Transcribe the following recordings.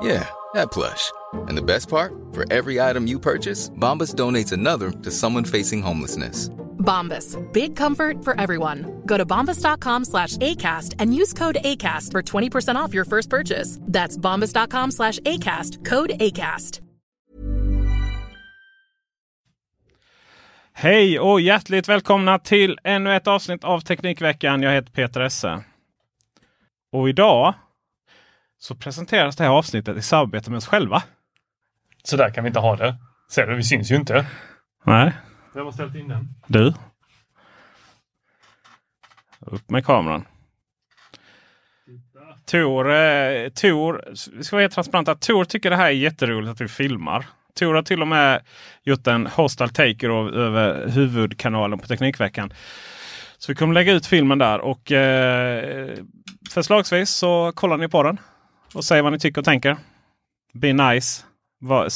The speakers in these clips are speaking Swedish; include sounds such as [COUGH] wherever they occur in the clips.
Yeah, that plush. And the best part? For every item you purchase, Bombas donates another to someone facing homelessness. Bombas. Big comfort for everyone. Go to bombas.com slash ACAST and use code ACAST for 20% off your first purchase. That's bombas.com slash ACAST. Code ACAST. Hej och hjärtligt välkomna till ännu ett avsnitt av Teknikveckan. Jag heter Peter Esse. Och idag så presenteras det här avsnittet i samarbete med oss själva. Så där kan vi inte ha det. Ser du, vi syns ju inte. Nej, Vem har ställt in den? du. Upp med kameran. Tor, eh, Tor, vi ska vara helt transparenta. Tor tycker det här är jätteroligt att vi filmar. Tor har till och med gjort en hostile takeover över huvudkanalen på Teknikveckan. Så vi kommer lägga ut filmen där och eh, förslagsvis så kollar ni på den och säger vad ni tycker och tänker. Be nice. Var,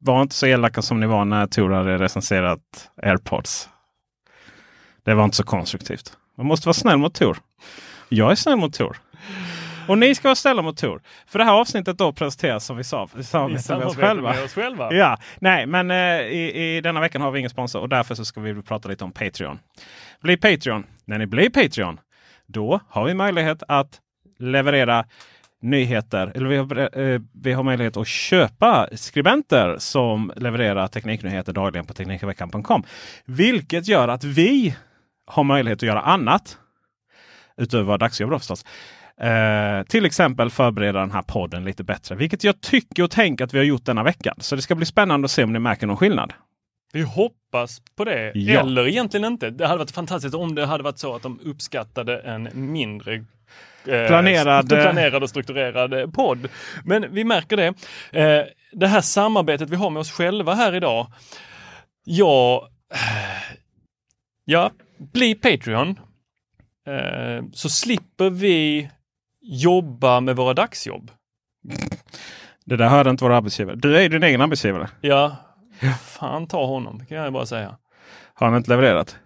var inte så elaka som ni var när Tor hade recenserat AirPods. Det var inte så konstruktivt. Man måste vara snäll mot Tor. Jag är snäll mot Tor. Och ni ska vara snälla mot Tor. För det här avsnittet då presenteras som vi sa i I samarbete med oss själva. med oss själva. Ja, nej, men eh, i, i denna veckan har vi ingen sponsor och därför så ska vi prata lite om Patreon. Bli Patreon. När ni blir Patreon, då har vi möjlighet att leverera nyheter. Eller vi har, eh, vi har möjlighet att köpa skribenter som levererar tekniknyheter dagligen på Teknikveckan.com. Vilket gör att vi har möjlighet att göra annat. Utöver våra dagsjobb då förstås. Eh, till exempel förbereda den här podden lite bättre. Vilket jag tycker och tänker att vi har gjort denna veckan. Så det ska bli spännande att se om ni märker någon skillnad. Vi hoppas på det. Ja. Eller egentligen inte. Det hade varit fantastiskt om det hade varit så att de uppskattade en mindre eh, Planerad, st- planerad och strukturerad eh, podd. Men vi märker det. Eh, det här samarbetet vi har med oss själva här idag. Ja, eh, ja bli Patreon. Eh, så slipper vi jobba med våra dagsjobb. Det där hörde inte våra arbetsgivare. Du är din egen arbetsgivare. Ja, fan ta honom kan jag bara säga. Har han inte levererat?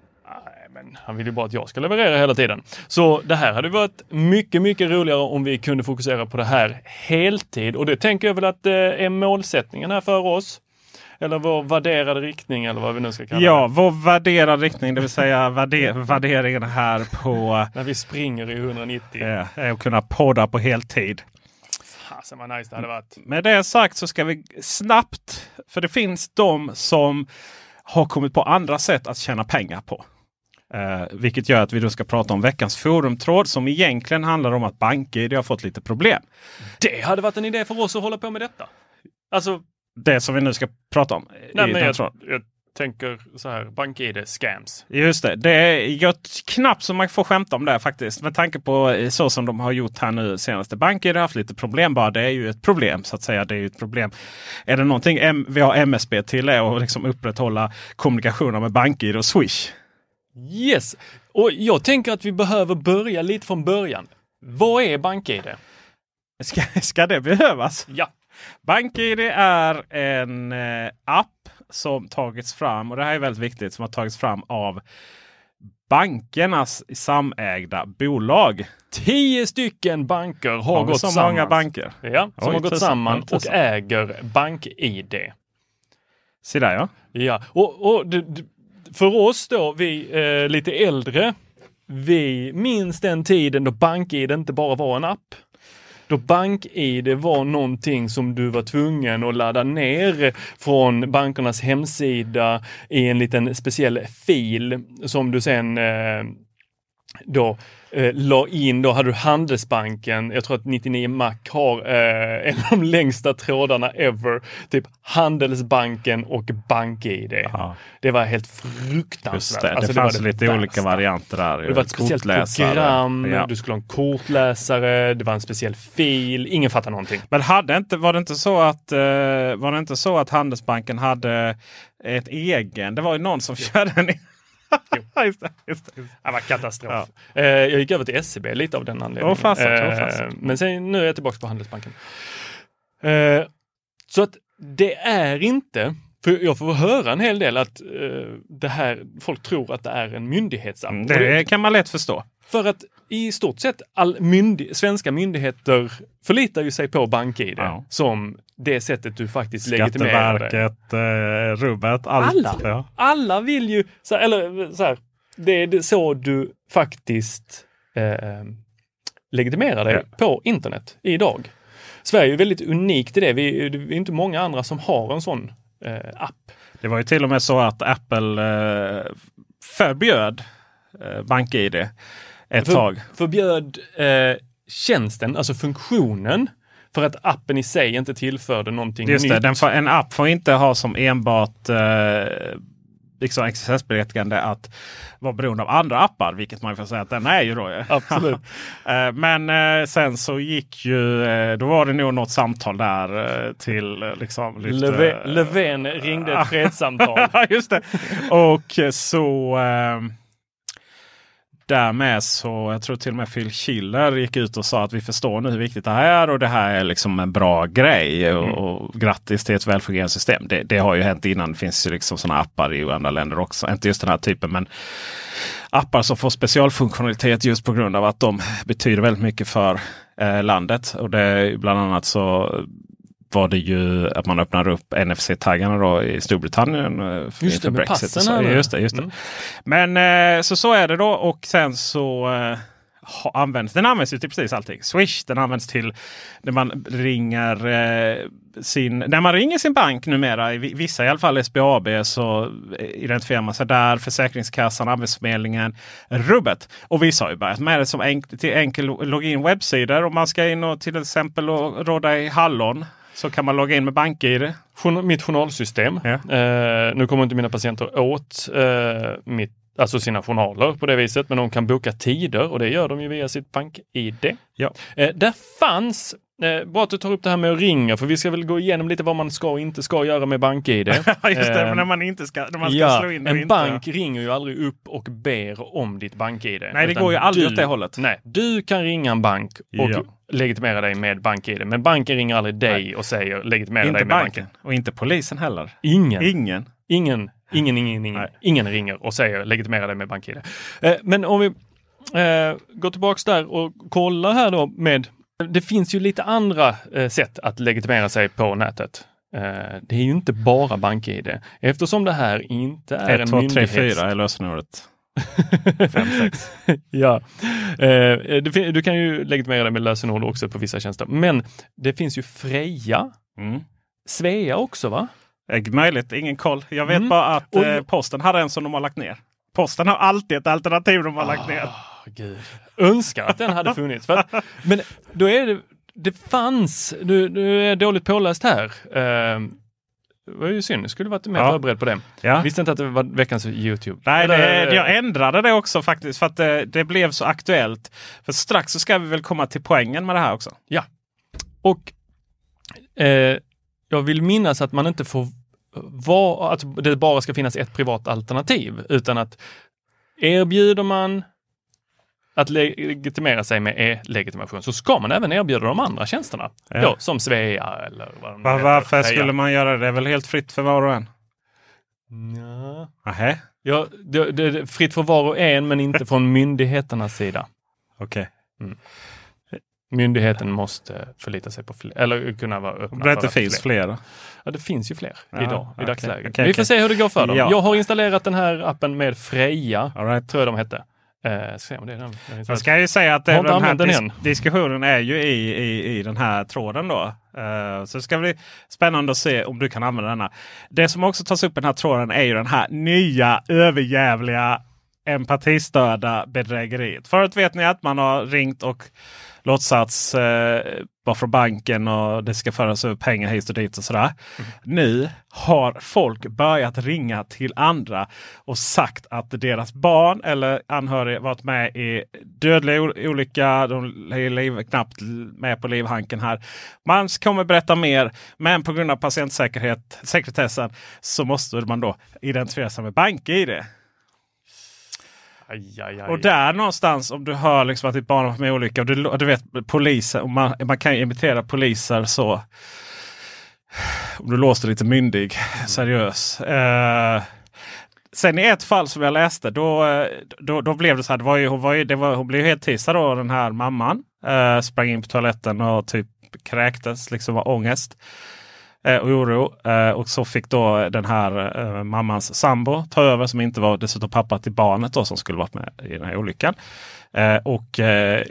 Nej, men han vill ju bara att jag ska leverera hela tiden. Så det här hade varit mycket, mycket roligare om vi kunde fokusera på det här heltid. Och det tänker jag väl att det är målsättningen här för oss. Eller vår värderade riktning eller vad vi nu ska kalla Ja, det. vår värderade riktning, det vill säga värde värderingen här på När vi springer i 190. eh, är att kunna podda på heltid. Fasen vad nice det hade varit. Med det sagt så ska vi snabbt, för det finns de som har kommit på andra sätt att tjäna pengar på. Eh, vilket gör att vi då ska prata om veckans forumtråd som egentligen handlar om att BankID har fått lite problem. Det hade varit en idé för oss att hålla på med detta. Alltså, Det som vi nu ska prata om. nej, men jag, jag tänker så här, BankID scams. Just det, det är jag, knappt som man får skämta om det faktiskt. Med tanke på eh, så som de har gjort här nu senaste banker. har haft lite problem bara. Det är ju ett problem så att säga. Det är ju ett problem. Är det någonting M- vi har MSB till är att liksom upprätthålla kommunikationer med banker och Swish. Yes! Och jag tänker att vi behöver börja lite från början. Vad är BankID? Ska, ska det behövas? Ja, BankID är en eh, app som tagits fram och det här är väldigt viktigt som har tagits fram av bankernas samägda bolag. Tio stycken banker har, Har gått så samman. många banker? Ja, som Oj, har gått samman och äger BankID. Se där ja. Ja, och, och för oss då, vi eh, lite äldre, vi minns den tiden då BankID inte bara var en app. Då BankID var någonting som du var tvungen att ladda ner från bankernas hemsida i en liten speciell fil som du sen eh, då eh, la in, då hade du Handelsbanken, jag tror att 99 Mac har eh, en av de längsta trådarna ever, typ Handelsbanken och BankID. Ja. Det var helt fruktansvärt. Just det, Alltså, det fanns lite värsta. olika varianter där. Det var ett speciellt program, Ja. du skulle ha en kortläsare, det var en speciell fil, ingen fattar någonting. Men hade inte, var, det inte så att, eh, var det inte så att Handelsbanken hade ett egen? Det var ju någon som [LAUGHS] körde en... [LAUGHS] just det, just det, just det. Var katastrof. Eh, jag gick över till SEB lite av den anledningen. Åh, fasen, åh, Eh, fasen. men sen, nu är jag tillbaka på Handelsbanken. Eh, så att det är inte, för jag får höra en hel del att eh, det här, folk tror att det är en myndighetsapp. Mm, Det kan man lätt förstå. För att i stort sett all myndig svenska myndigheter förlitar ju sig på BankID Ja. som det sättet du faktiskt legitimerar dig. Skatteverket, eh, rubbet, allt. Alla, Ja. alla vill ju, så här, eller så här, det är så du faktiskt eh, legitimerar dig Ja. på internet idag. Sverige är väldigt unikt i det. Vi, det är inte många andra som har en sån eh, app. Det var ju till och med så att Apple eh, förbjöd eh, BankID ett För, tag. Förbjöd eh, tjänsten, alltså funktionen, för att appen i sig inte tillförde någonting Just nytt. det, får, en app får inte ha som enbart eh, liksom existensberättigande att vara beroende av andra appar. Vilket man får säga att den är ju då. Absolut. [LAUGHS] Eh, Men eh, sen så gick ju, eh, då var det nog något samtal där till liksom lyfte- Löfven, Löfven ringde ett [LAUGHS] fredssamtal. Just det. Och så därmed så, jag tror till och med Phil Schiller gick ut och sa att vi förstår nu hur viktigt det här är och det här är liksom en bra grej. Och, Mm. och grattis till ett välfungerande system. Det, det har ju hänt innan. Det finns ju liksom sådana appar i andra länder också. Inte just den här typen men appar som får specialfunktionalitet just på grund av att de betyder väldigt mycket för eh, landet. Och det bland annat så var det ju att man öppnar upp NFC-taggarna då i Storbritannien. eh, för- Just det, med Brexit passen. Just det, just det. Mm. Men eh, så, så är det då och sen så eh, används den används ju till precis allting. Swish den används till när man ringer sin, när man ringer sin bank numera, i vi- vissa i alla fall SBAB så identifierar man sig där. Försäkringskassan, Arbetsförmedlingen, rubbet. Och vissa har ju börjat med det som enk, till enkel login webbsidor. Om man ska in och till exempel och råda i hallon så kan man logga in med BankID. Mitt journalsystem. Ja. Eh, nu kommer inte mina patienter åt eh, mitt, alltså sina journaler på det viset, men de kan boka tider och det gör de ju via sitt bank-id. Ja. Eh, där fanns Eh, bra att du tar upp det här med att ringa, för vi ska väl gå igenom lite vad man ska och inte ska göra med BankID. [LAUGHS] Just det, Eh, men när man inte ska, när man ska ja, slå in en inte. bank ringer ju aldrig upp och ber om ditt BankID. Nej, det går ju aldrig du, åt det hållet. Nej, du kan ringa en bank och Ja. legitimera dig med BankID. Men banken ringer aldrig dig och säger legitimera Inte dig med banken. banken. Och inte polisen heller. Ingen. Ingen. Ingen, ingen, ingen, ingen, ingen ringer och säger legitimera dig med BankID. Eh, men om vi eh, går tillbaks där och kollar här då med, det finns ju lite andra eh, sätt att legitimera sig på nätet. Eh, det är ju inte bara BankID. Eftersom det här inte är 1, en 2, 3, myndighets... 4 är lösenordet. [LAUGHS] 5, 6. ja, eh, du kan ju legitimera dig med lösenord också på vissa tjänster. Men det finns ju Freja, Mm. Svea också va? Eh, Möjligt, ingen koll. Jag vet Mm. bara att eh, posten hade en som de har lagt ner. Posten har alltid ett alternativ de har lagt ner. Åh, Gud. Önskar att den hade [LAUGHS] funnits. Att, men då är det, det fanns, du, du är dåligt påläst här. Eh, det var ju synd, jag skulle varit mer Ja. förberedd på det. Ja. Visste inte att det var veckans Youtube. Nej, Eller, det, jag ändrade det också faktiskt för att det, det blev så aktuellt. För strax så ska vi väl komma till poängen med det här också. Ja. Och eh, jag vill minnas att man inte får vara, att det bara ska finnas ett privat alternativ, utan att erbjuder man att legitimera sig med e-legitimation så ska man även erbjuda de andra tjänsterna. Ja. Då, som Svea eller vad de Va, heter. varför Freja. skulle man göra det? Det är väl helt fritt för var och en? Ja. Nähä? Ja, det, det, det, fritt för var och en men inte från myndigheternas sida. Okej. Myndigheten måste förlita sig på fler, eller kunna vara öppna Okay. Det att finns fler. fler. Ja, det finns ju fler Ja, idag i dagsläget. okej, Vi får se hur det går för dem. Ja. Jag har installerat den här appen med Freja, right. tror jag de hette. Eh, se om det är den. jag ska ju säga att inte den här den dis diskussionen är ju i, i, i den här tråden då. Eh, så det ska bli spännande att se om du kan använda denna. Det som också tas upp i den här tråden är ju den här nya överjävliga empatistörda bedrägeriet. Förut vet ni att man har ringt och låtsats eh, vara från banken och det ska föras över pengar hit och dit och sådär. Nu har folk börjat ringa till andra och sagt att deras barn eller anhöriga varit med i dödlig olycka. De är liv, knappt med på livhanken här. Man kommer berätta mer, men på grund av patientsäkerhet, sekretessen så måste man då identifiera sig med BankID. Aj, aj, aj. Och där någonstans om du hör liksom att ditt barn har varit med i olycka. Och du, du vet poliser, och man, man kan ju imitera poliser så. Om du låter lite myndig, seriös. Eh, sen i ett fall som jag läste då, eh, då, då blev det så här. Det var ju, hon, var ju, det var, hon blev helt tissad då den här mamman. Eh, sprang in på toaletten och typ kräktes, liksom av ångest eh, oro. Eh, och så fick då den här eh, mammans sambo ta över som inte var dessutom pappa till barnet då, som skulle varit med i den här olyckan. Eh, och eh,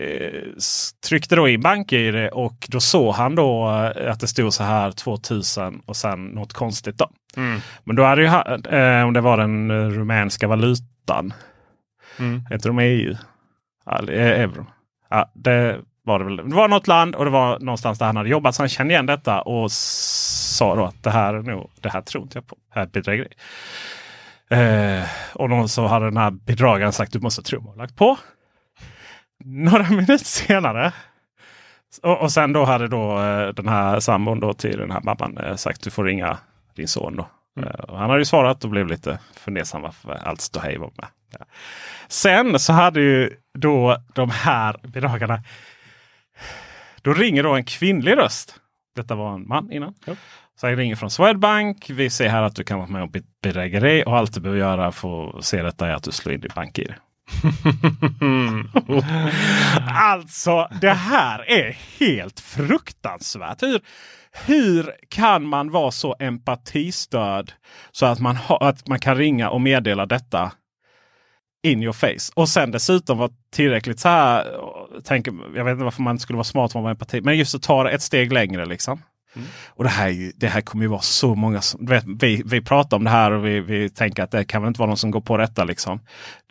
tryckte då in BankID och då såg han då eh, att det stod så här 2000 och sen något konstigt. då. Mm. Men då hade ju eh, om det var den eh, rumänska valutan. Mm. Heter de EU? Ja, euro. Ja, det var det väl. Det var något land och det var någonstans där han hade jobbat. Så han kände igen detta och sa då att det här, är nog, det här tror inte jag på. Det här är bedrägeri. Eh, och någon så hade den här bedragaren sagt du måste tro mig lagt på. Några [LAUGHS] minuter senare. Och, och sen då hade då eh, den här sambon då till den här mamman eh, sagt du får ringa din son. då. Eh, och han hade ju svarat och blev lite fundersam varför allt stod hej var med. Ja. Sen så hade ju då de här bedragarna. Då ringer då en kvinnlig röst. Detta var en man innan. Så jag ringer från Swedbank. Vi ser här att du kan vara med om bedrägeri och allt du behöver göra för att se detta är att du slår in din BankID. [LAUGHS] alltså det här är helt fruktansvärt. Hur, hur kan man vara så empatistörd så att man, ha, att man kan ringa och meddela detta in your face. Och sen dessutom vara tillräckligt så här. Tänk, jag vet inte varför man skulle vara smart om man var empati. Men just att ta det ett steg längre liksom. Och det här, det här kommer ju vara så många som... Vet, vi, vi pratar om det här och vi, vi tänker att det kan väl inte vara någon som går på detta. Liksom.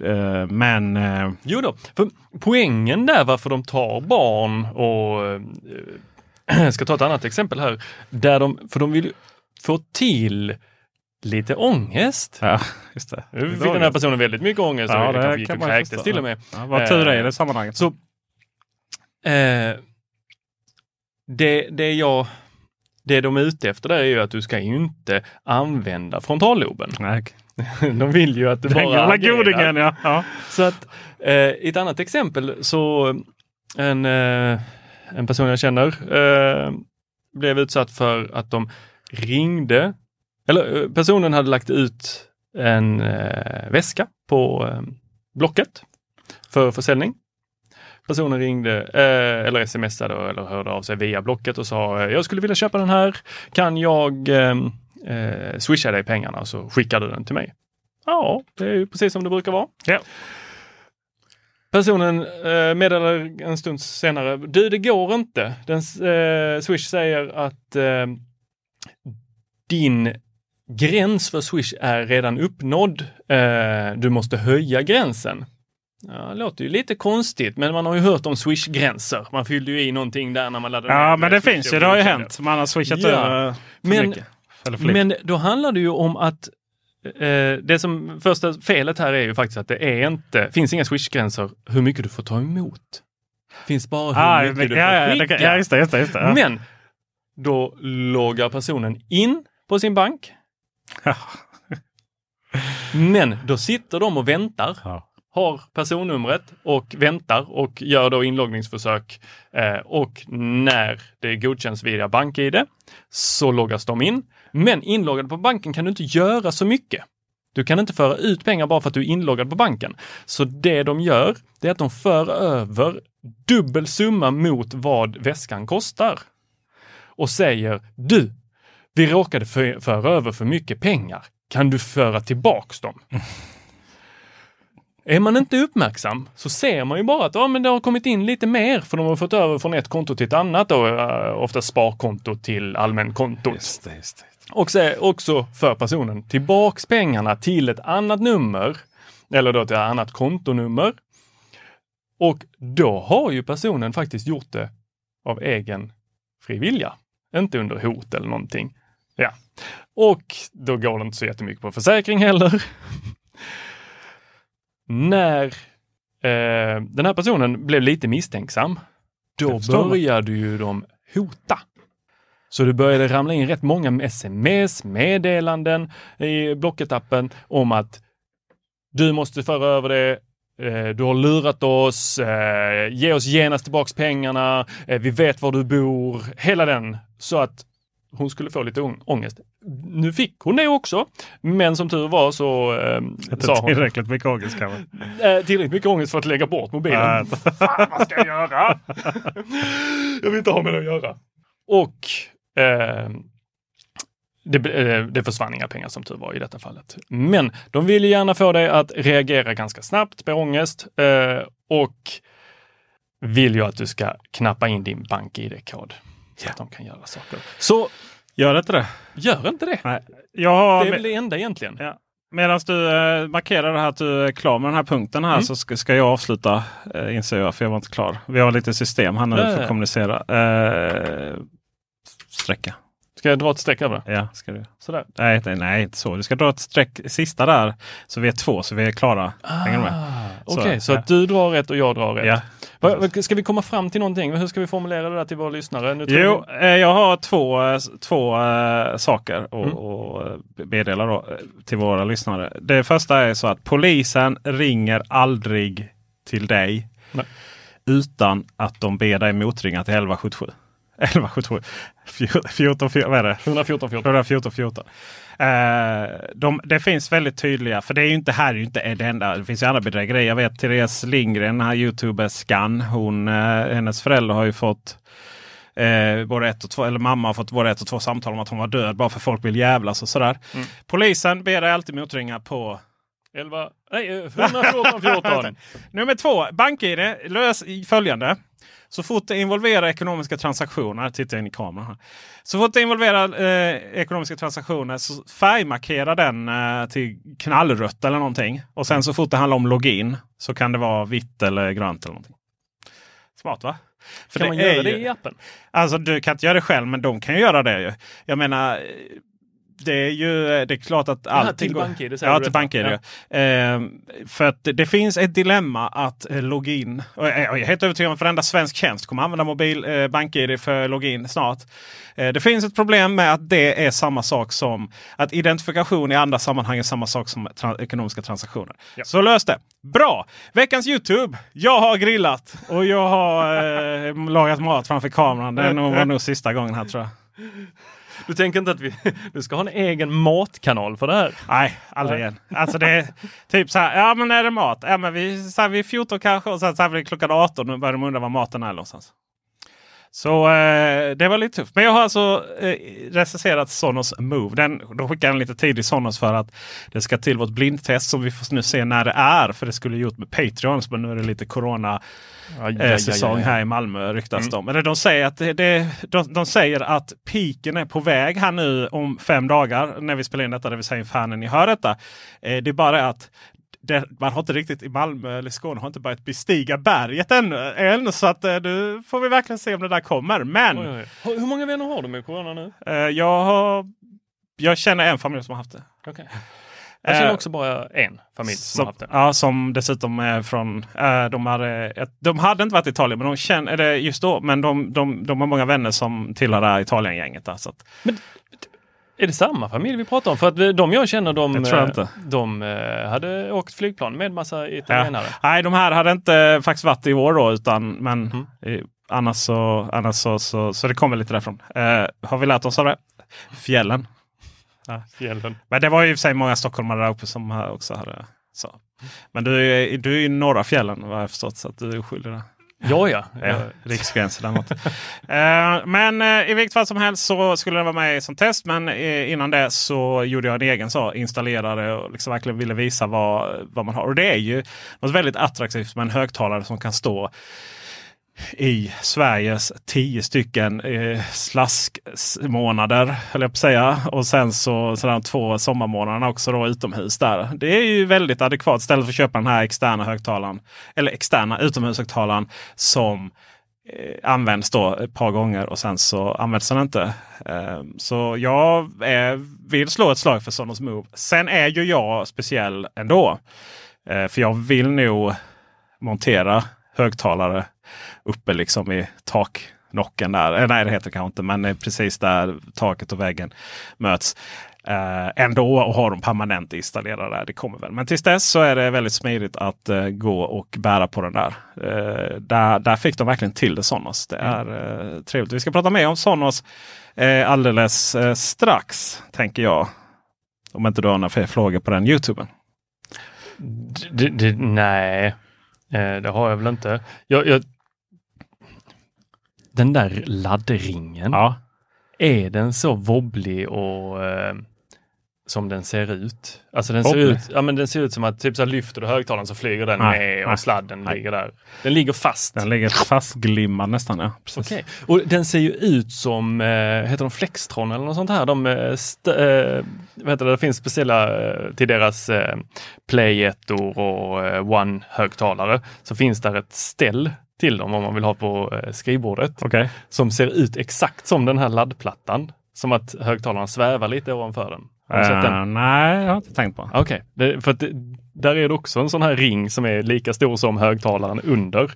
Eh, men eh, Jo då, för poängen där varför de tar barn och [CLEARS THROAT] jag ska ta ett annat exempel här. Där de, för de vill få till lite ångest. ja, just det. Nu fick den här personen väldigt mycket ångest Ja, och det kanske gick kan och kräktes till och med. Ja, vad tur är i det sammanhanget. Så eh, det, det, jag, det de är ute efter där är ju att du ska inte använda frontalloben. Nej. [LAUGHS] De vill ju att du Den bara agerar. godingen ja. ja. Så att eh, ett annat exempel så en, eh, en person jag känner eh, blev utsatt för att de ringde, eller eh, personen hade lagt ut en eh, väska på eh, Blocket för försäljning. Personen ringde eh, eller smsade eller hörde av sig via Blocket och sa eh, jag skulle vilja köpa den här. Kan jag eh, eh, swisha dig pengarna så skickar du den till mig. Ja, det är ju precis som det brukar vara. Ja. Personen eh, meddelar en stund senare, du det går inte. Den, eh, Swish säger att eh, din gräns för Swish är redan uppnådd. Eh, du måste höja gränsen. Ja, det låter ju lite konstigt, men man har ju hört om Swish-gränser. Man fyllde ju i någonting där när man laddade ja men det finns ju. Det har ju hänt. Man har swishat Ja. över för Men- mycket. Men då handlar det ju om att eh, det som första felet här är ju faktiskt att det är inte, finns inga swishgränser hur mycket du får ta emot. Finns bara hur ah, mycket men, du får ja, skicka. ja, just det. Just det, just det ja. Men då loggar personen in på sin bank. Men då sitter de och väntar, Ja har personnumret och väntar och gör då inloggningsförsök. Eh, och när det godkänns via BankID så loggas de in. Men inloggade på banken kan du inte göra så mycket. Du kan inte föra ut pengar bara för att du är inloggad på banken. Så det de gör, det är att de för över dubbel summa mot vad väskan kostar. Och säger, du, vi råkade för, föra över för mycket pengar. Kan du föra tillbaks dem? [LAUGHS] Är man inte uppmärksam så ser man ju bara att ja, men det har kommit in lite mer för de har fått över från ett konto till ett annat, då, uh, ofta sparkonto till allmänkontot. Just det, just det. Och så också för personen tillbaks pengarna till ett annat nummer eller då till ett annat kontonummer. Och då har ju personen faktiskt gjort det av egen fri vilja, inte under hot eller någonting. Ja, och då går det inte så jättemycket på försäkring heller. När eh, den här personen blev lite misstänksam, då började ju de hota. Så det började ramla in rätt många sms, meddelanden i Blocket-appen om att du måste föra över det, eh, du har lurat oss, eh, ge oss genast tillbaks pengarna, eh, vi vet var du bor, hela den. Så att hon skulle få lite ång- ångest. Nu fick hon det också, men som tur var så eh, Inte sa hon tillräckligt mycket ångest kanske. [LAUGHS] eh, tillräckligt mycket ångest för att lägga bort mobilen. Ja. Fan, vad ska jag göra? [LAUGHS] jag vill inte ha med det att göra. Och eh, det, det försvann inga pengar som tur var i detta fallet. Men de vill gärna få dig att reagera ganska snabbt på ångest eh, och vill ju att du ska knappa in din bank-id-kod så att de kan göra saker. Så Gör inte det? gör inte det. Nej. Har, Det är väl det enda egentligen. Ja. Medan du eh, markerar det här att du är klar med den här punkten här Mm. så ska, ska jag avsluta eh, inser jag för jag var inte klar. Vi har lite system här nu Ja, för ja. att kommunicera. Eh, sträcka. Ska jag dra ett streck över det? Ja, ska du. Sådär. Nej, nej, nej, inte så. Du ska dra ett streck sista där så vi är två så vi är klara. Hänger du med? Ah, Så, Okej, så, ja. att du drar rätt och jag drar rätt. Ja. Ska vi komma fram till någonting? Hur ska vi formulera det där till våra lyssnare? Nu Jo, vi- eh, jag har två, eh, två eh, saker att Mm. meddela då, till våra lyssnare. Det första är så att polisen ringer aldrig till dig Nej. utan att de ber dig motringa till 1177. 1177. 14, 14, vad är det? 114 14. 114 14. Eh, de, det finns väldigt tydliga, för det är ju inte här är ju inte det enda. Det finns ju andra bedrägerier. Jag vet Therese Lindgren, den här youtuberskan. Hon, eh, hennes föräldrar har ju fått eh, både ett och två, eller mamma har fått både ett och två samtal om att hon var död bara för folk vill jävlas och sådär. Mm. Polisen ber dig alltid motringa på 11, nej, eh, 114 14. [LAUGHS] Nummer två, BankID. Lös följande. Så fort det involverar ekonomiska transaktioner, tittar in i kameran här. Så fort det involverar eh, ekonomiska transaktioner så färgmarkera den eh, till knallrött eller någonting. Och sen så fort det handlar om login så kan det vara vitt eller grönt eller någonting. Smart va? För Kan man göra det ju- i appen? Alltså du kan inte göra det själv men de kan ju göra det. ju. Jag menar, det är ju det är klart att allting till går... Säger Ja, till. BankID. Ja. Ehm, för att det, det finns ett dilemma att eh, login. Och jag jag är helt övertygad om att varenda svensk tjänst kommer använda mobil eh, BankID för login snart. Eh, det finns ett problem med att det är samma sak som att identifikation i andra sammanhang är samma sak som tra- ekonomiska transaktioner. Ja. Så lös det! Bra! Veckans Youtube. Jag har grillat och jag har eh, [LAUGHS] lagat mat framför kameran. Det var nog sista gången här tror jag. Du tänker inte att vi, [LAUGHS] du ska ha en egen matkanal för det här? Nej, aldrig igen. Alltså det är typ så här. Ja men är det mat? Ja men vi, så här, vi är 14 kanske och sen så här, det klockan 18 och nu börjar de undra var maten är någonstans. Så eh, det var lite tufft. Men jag har alltså eh, recenserat Sonos Move. Den, de skickade den lite tidigt Sonos för att det ska till vårt blindtest som vi får nu se när det är. För det skulle gjort med Patreon. Men nu är det lite corona Aj, eh, säsong här i Malmö ryktas Mm. om. Eller de säger att det, det, de, de säger att piken är på väg här nu om fem dagar när vi spelar in detta. Det vill säga inför när ni hör detta. Eh, det är bara att det, man har inte riktigt i Malmö eller Skåne har inte börjat bestiga berget ännu. än, så att eh, nu får vi verkligen se om det där kommer. Men Oj, oj, oj. Hur många vänner har du med corona nu? eh, jag, har, jag känner en familj som har haft det. Okej. Jag känner Eh, också bara en familj som, Som, haft det. ja, som dessutom är från... Eh, de, hade, ett, de hade inte varit i Italien men de känner, eller just då, men de, de, de har många vänner som tillhör det här Italien-gänget. Där, så att, Är det samma familj vi pratar om? För att de jag känner, de, Det tror jag eh, inte. de hade åkt flygplan med massa italienare. nej, de här hade inte faktiskt varit i år då, utan, men Mm. annars, så, annars så, så, så det kommer lite därifrån. Eh, har vi lärt oss av det? Fjällen. Fjällen. Men det var ju i och för sig många stockholmare där uppe som också hade så. Men du är, du är i norra fjällen vad jag förstått så att du är skyldig där. Ja, ja. Ja, riksgränsen något. Eh, men eh, i vilket fall som helst så skulle den vara med som test. Men eh, innan det så gjorde jag en egen så. Installerade och liksom verkligen ville visa vad, vad man har. Och det är ju något väldigt attraktivt med en högtalare som kan stå i Sveriges tio stycken eh, slaskmånader, höll jag på att säga. Och sen så sedan två sommarmånaderna också då utomhus där. Det är ju väldigt adekvat istället för att köpa den här externa högtalaren. Eller externa utomhushögtalaren som eh, används då ett par gånger och sen så används den inte. Eh, så jag är, vill slå ett slag för Sonos Move. Sen är ju jag speciell ändå. Eh, för jag vill nog montera högtalare uppe liksom i taknocken där. Eh, nej, det heter det kanske inte, men eh, precis där taket och väggen möts. Eh, ändå och ha dem permanent installerade där. Det kommer väl. Men tills dess så är det väldigt smidigt att eh, gå och bära på den där. Eh, där. Där fick de verkligen till det Sonos. Det är eh, trevligt. Vi ska prata mer om Sonos eh, alldeles eh, strax tänker jag. Om inte du har några fler frågor på den Youtuben. D- nej, det har jag väl inte. Jag, jag... Den där laddringen, Ja, är den så wobblig och eh, som den ser ut? Alltså den ser, ut, ja, men den ser ut som att typ så lyfter du högtalaren så flyger den Nej, med och nej, sladden nej. ligger där. Den ligger fast. den ligger fastglimmad nästan. Ja. Okej. Och den ser ju ut som, eh, heter de Flextron eller något sånt här? De, eh, st- eh, det, det finns speciella eh, till deras eh, Play 1 och eh, One-högtalare. Så finns där ett ställ till dem om man vill ha på eh, skrivbordet Okej. som ser ut exakt som den här laddplattan. Som att högtalaren svävar lite ovanför den. Eh, nej, jag har inte tänkt på. Okej, för det, där är det också en sån här ring som är lika stor som högtalaren under.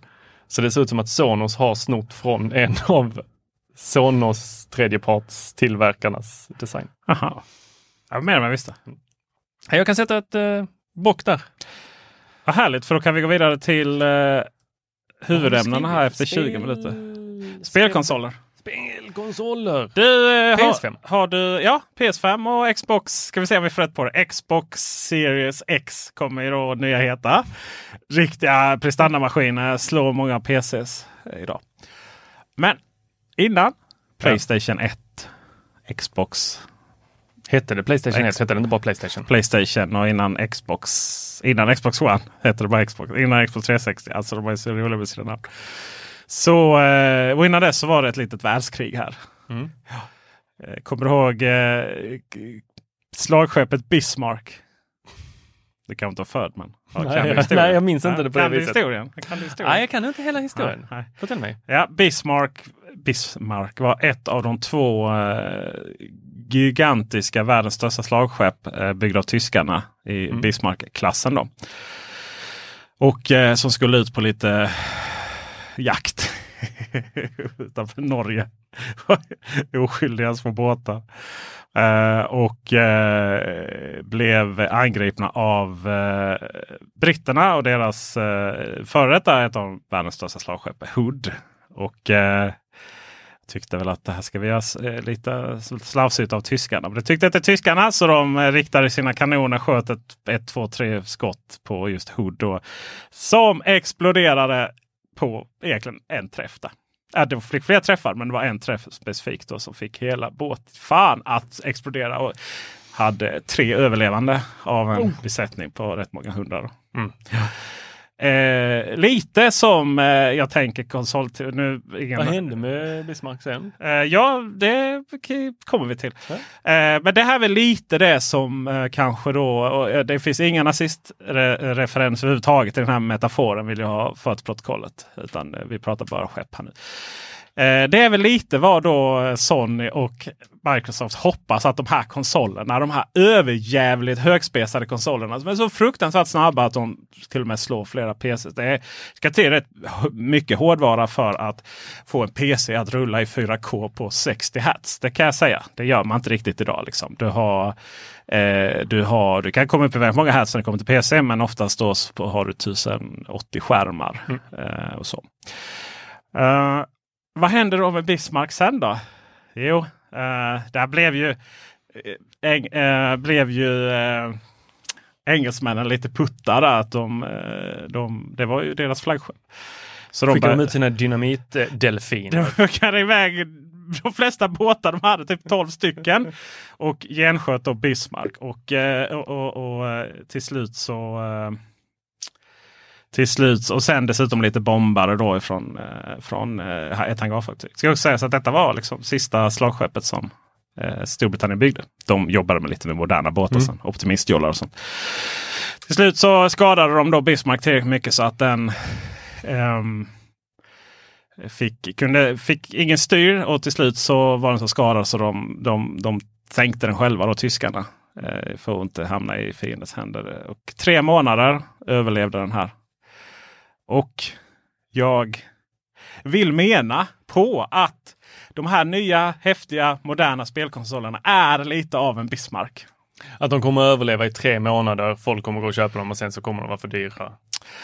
Så det ser ut som att Sonos har snott från en [LAUGHS] av Sonos tredjeparts tillverkarnas design. Aha. Ja, mer än vad jag visste. Jag kan sätta ett eh, bock där. Vad härligt, för då kan vi gå vidare till eh, huvudämnena här efter 20 Spel- minuter. Spelkonsoler. Spelkonsoler. Du, eh, PS5. Har, har du, ja, PS5 och Xbox. Ska vi se om vi får rätt på det. Xbox Series X kommer ju då nya heta. Riktiga prestandamaskiner slår många PCs eh, idag. Men innan Playstation 1, Xbox, Hette det Playstation 1? X- Hette det inte bara Playstation? Playstation och innan Xbox. Innan Xbox One hette det bara Xbox. Innan Xbox 360. Alltså de är så roliga med sina namn. Så eh, och innan dess så var det ett litet världskrig här. Mm. Eh, Kommer du ihåg eh, slagskeppet Bismarck? Det kan inte vara född men. Ja, Nej, kan jag- historien? nej, jag minns inte Ja, det på det kan viset. Historien? Kan du historien? Nej, jag kan inte hela historien. Nej, nej. Mig. Ja, Bismarck, Bismarck var ett av de två eh, gigantiska, världens största slagskepp eh, byggda av tyskarna i Mm. Bismarck-klassen. Då. Och eh, som skulle ut på lite jakt [LAUGHS] utanför Norge. [LAUGHS] Oskyldiga små båtar. Eh, och eh, blev angripna av eh, britterna och deras eh, före detta ett av världens största slagskepp, Hood. Och eh, tyckte väl att det här ska vi göra eh, lite slavsigt av tyskarna. Men det tyckte inte tyskarna så de eh, riktade sina kanoner, sköt ett, ett två, tre skott på just Hood. Då, som exploderade på egentligen en träff. Där. Ja, det fick fler träffar men det var en träff specifikt då, som fick hela båt fan att explodera. Och hade tre överlevande av en besättning på rätt många hundar. Mm. Eh, lite som eh, jag tänker konsol... Nu, ingen, Vad hände med Bismarck sen? Eh, ja, det kommer vi till. Eh, men det här är väl lite det som eh, kanske då, och, eh, det finns inga nazistreferens överhuvudtaget i den här metaforen vill jag ha för protokollet. Utan vi pratar bara skepp här nu. Eh, det är väl lite vad då Sony och Microsoft hoppas att de här konsolerna, de här överjävligt högspesade konsolerna som är så fruktansvärt snabba att de till och med slår flera PC. Det är, ska till rätt mycket hårdvara för att få en PC att rulla i 4K på 60 Hz. Det kan jag säga. Det gör man inte riktigt idag. Liksom. Du, har, eh, du, har, du kan komma upp i väldigt många Hz när det kommer till PC men oftast då har du 1080 skärmar. Eh, och så. Eh, vad händer då med Bismarck sen då? Jo, eh, där blev ju eh, äng, eh, blev ju eh, engelsmännen lite puttade. Att de, de, det var ju deras flaggskepp. Så de bör- ut sina dynamitdelfiner? de skickade iväg de flesta båtar de hade, typ 12 stycken. Och gensköt då Bismarck. Och, och, och, och till slut så till slut och sen dessutom lite bombare då ifrån eh, från eh, ett hangarfartyg. Ska också sägas att detta var liksom sista slagskeppet som eh, Storbritannien byggde. De jobbade med lite med moderna båtar sen, optimistjollar och sånt. Till slut så skadade de då Bismarck tillräckligt mycket så att den ehm, fick, kunde, fick ingen styr och till slut så var den så skadad så de, de, de tänkte den själva då, tyskarna. Eh, för att inte hamna i fiendens händer. Och tre månader överlevde den här. Och jag vill mena på att de här nya häftiga moderna spelkonsolerna är lite av en Bismarck. Att de kommer att överleva i tre månader, folk kommer att gå och köpa dem och sen så kommer de vara för dyra.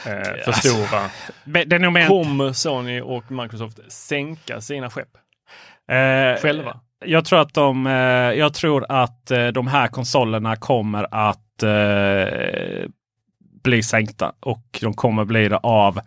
Eh, för stora. Är nog mer Kommer Sony och Microsoft sänka sina skepp eh, själva? Jag tror att de, eh, jag tror att eh, de här konsolerna kommer att eh, bli sänkta och de kommer bli det av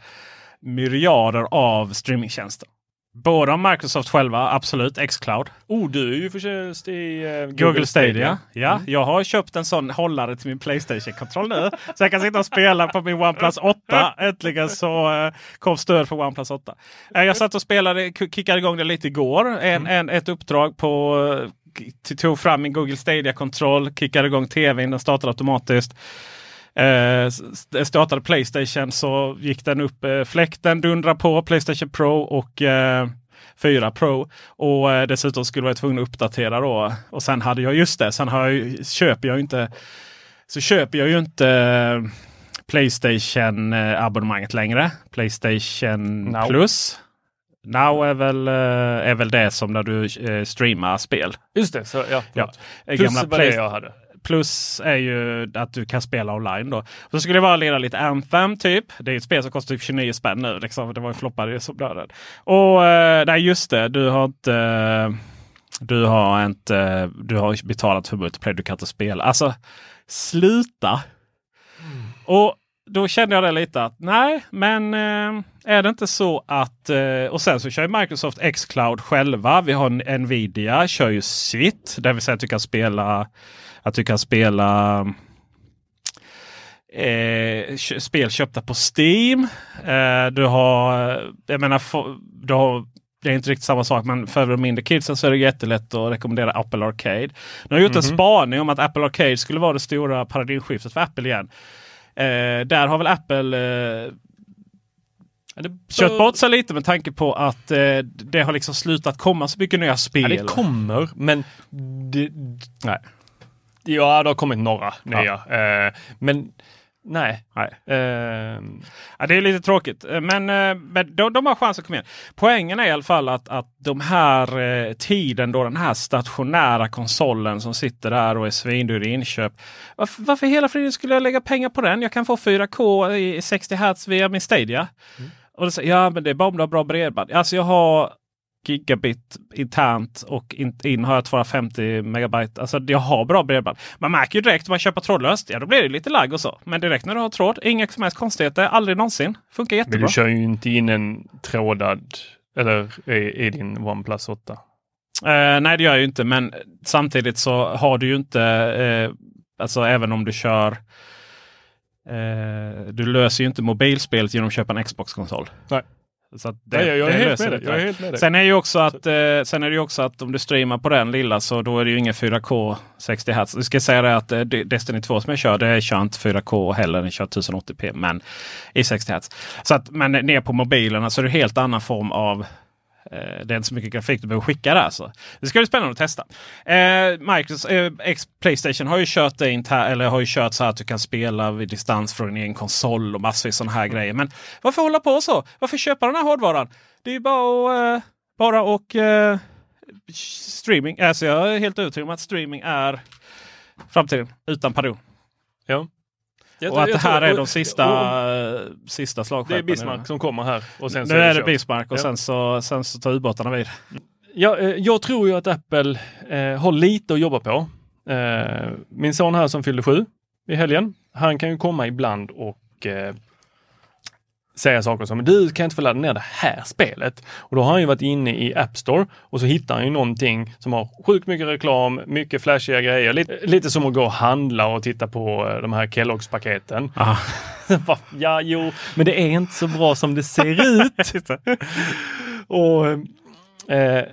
myriader av streamingtjänster. Både av Microsoft själva, absolut, Xcloud. Oh, du är ju förtjust i eh, Google, Stadia. Ja, jag har köpt en sån hållare till min Playstation-kontroll nu. så jag kan sitta och spela på min OnePlus 8. Äntligen så eh, kom stöd för OnePlus 8. Eh, jag satt och spelade, kickade igång det lite igår. En, en, ett uppdrag på eh, tog fram min Google Stadia-kontroll, kickade igång tvn, den startade automatiskt. Eh, startade Playstation så gick den upp eh, fläkten, dundra på Playstation Pro och eh, 4 Pro. Och eh, dessutom skulle jag tvungen att uppdatera då. Och sen hade jag just det, sen har jag, köper jag inte så köper jag ju inte eh, Playstation eh, abonnemanget längre. Playstation Now. Plus. Now är väl, eh, är väl det som när du streamar spel. Just det, så, ja. Ja. Plus gamla var det Play- jag hade. Plus är ju att du kan spela online då. Så skulle det vara lira lite Anthem typ. Det är ett spel som kostar typ 29 spänn nu. Liksom. Det var ju floppade som döden. Och eh, nej just det, du har inte du har inte du har betalat för multiplayer. Du kan inte spela. Alltså sluta. Och då kände jag det lite att nej, men eh, är det inte så att... Eh, och sen så kör ju Microsoft Xcloud själva. Vi har Nvidia kör ju sitt. Det vill säga att du kan spela att du kan spela eh, spel köpta på Steam. Eh, du har, jag menar, du har, det är inte riktigt samma sak, men för de mindre kidsen så är det jättelätt att rekommendera Apple Arcade. Nu har gjort en spaning om att Apple Arcade skulle vara det stora paradigmskiftet för Apple igen. Eh, där har väl Apple eh, kört bort sig lite med tanke på att eh, det har liksom slutat komma så mycket nya spel. Ja, det kommer, men det, Nej. Ja, det har kommit några nya. Eh, men nej. Nej. Eh, Ja, det är lite tråkigt, Eh, men, eh, men de, de har chans att komma igen. Poängen är i alla fall att, att de här eh, tiden då den här stationära konsolen som sitter där och är svindyr i inköp. Varför, varför hela friden skulle jag lägga pengar på den? Jag kan få 4K i 60 Hz via min Stadia. Och då säger ja, men det är bara om du har bra bredband. Alltså jag har gigabit internt och in, in har jag 250 megabyte. Alltså jag har bra bredband. Man märker ju direkt om man köper trådlöst. Ja, då blir det lite lagg och så. Men direkt när du har tråd, inga som helst konstigheter. Aldrig någonsin. Funkar men jättebra. du kör ju inte in en trådad eller i, i din OnePlus 8. Eh, nej, det gör jag ju inte. Men samtidigt så har du ju inte, eh, alltså även om du kör eh, du löser ju inte mobilspelet genom att köpa en Xbox-konsol. Nej. Så det, Nej, jag, jag, är det helt med jag är det. helt med dig. Sen är, ju också att, eh, sen är det också att om du streamar på den lilla så då är det ju ingen 4K 60 Hz. Du ska säga det att eh, Destiny 2 som jag kör, det kör inte 4K heller. Den kör 1080p men i 60 Hz. Så att, men ner på mobilerna så är det helt annan form av Eh, det är inte så mycket grafik du behöver skicka där. Så. Alltså. Det ska bli spännande att testa. Eh, Microsoft, eh, X, Playstation har ju kört det inter- eller har ju kört så att du kan spela vid distans från din egen konsol och massvis sådana här grejer. Men varför hålla på så? Varför köpa den här hårdvaran? Det är ju bara att, eh, bara och eh, streaming. Alltså jag är helt övertygad om att streaming är framtiden utan pardon. Ja. Och att det här är de sista, och- eh, sista Det slagskeppen. är Bismarck som kommer här. Och sen så Nu är det kört. Bismarck och Ja. sen, så, sen så tar ubåtarna vid. Ja, eh, jag tror ju att Apple eh, har lite att jobba på. Eh, min son här som fyllde sju i helgen, han kan ju komma ibland och eh, säga saker som du kan inte få ladda ner det här spelet. Och då har han ju varit inne i App Store och så hittar han ju någonting som har sjukt mycket reklam, mycket flashiga grejer. Lite, lite som att gå och handla och titta på eh, de här Kelloggs paketen. Ah. [LAUGHS] ja, jo, men det är inte så bra som det ser ut. [LAUGHS] och eh,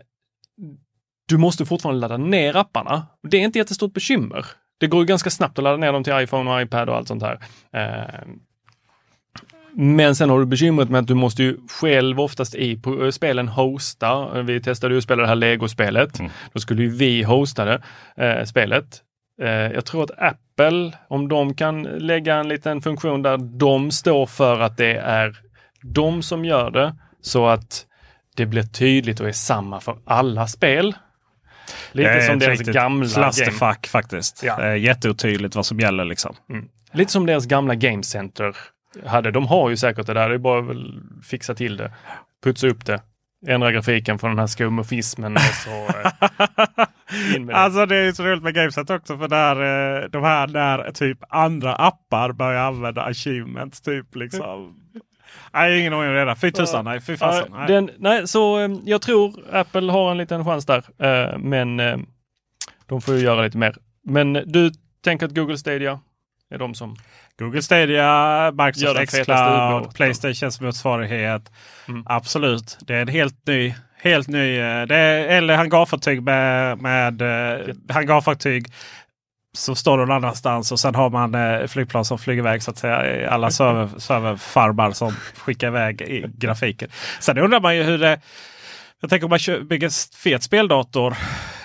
Du måste fortfarande ladda ner apparna. Det är inte jättestort bekymmer. Det går ju ganska snabbt att ladda ner dem till iPhone och iPad och allt sånt här. Eh, men sen har du bekymret med att du måste ju själv oftast i eh, spelen hosta. Vi testade ju att spela det här Lego-spelet. Mm. Då skulle ju vi hosta det, eh, spelet. Eh, jag tror att Apple, om de kan lägga en liten funktion där de står för att det är de som gör det så att det blir tydligt och är samma för alla spel. Lite som deras gamla game. clusterfuck faktiskt. Ja. Är jätteotydligt vad som gäller liksom. Lite som deras gamla Game Center hade. De har ju säkert det där. Det är bara väl fixa till det. Putsa upp det. Ändra grafiken från den här skumofismen och så eh, [LAUGHS] in med det. Alltså det är så roligt med Gameset också för där, eh, de här när typ andra appar börjar använda achievements typ liksom. Nej, ingen ordning och reda. Fy tusan, nej. Fy fasen. Nej. den, nej, så eh, jag tror Apple har en liten chans där. Men de får ju göra lite mer. Men du tänker att Google Stadia är de som... Google Stadia, Microsoft Xcloud. Playstations motsvarighet. Mm. Absolut, det är en helt ny, helt ny. eh, Det är, eller hangarfartyg med, med eh, hangarfartyg som står någon annanstans och sen har man eh, flygplan som flyger iväg så att säga. Alla [LAUGHS] server, serverfarmar som skickar iväg i grafiken. Sen undrar man ju hur det jag tänker om man bygger en fet speldator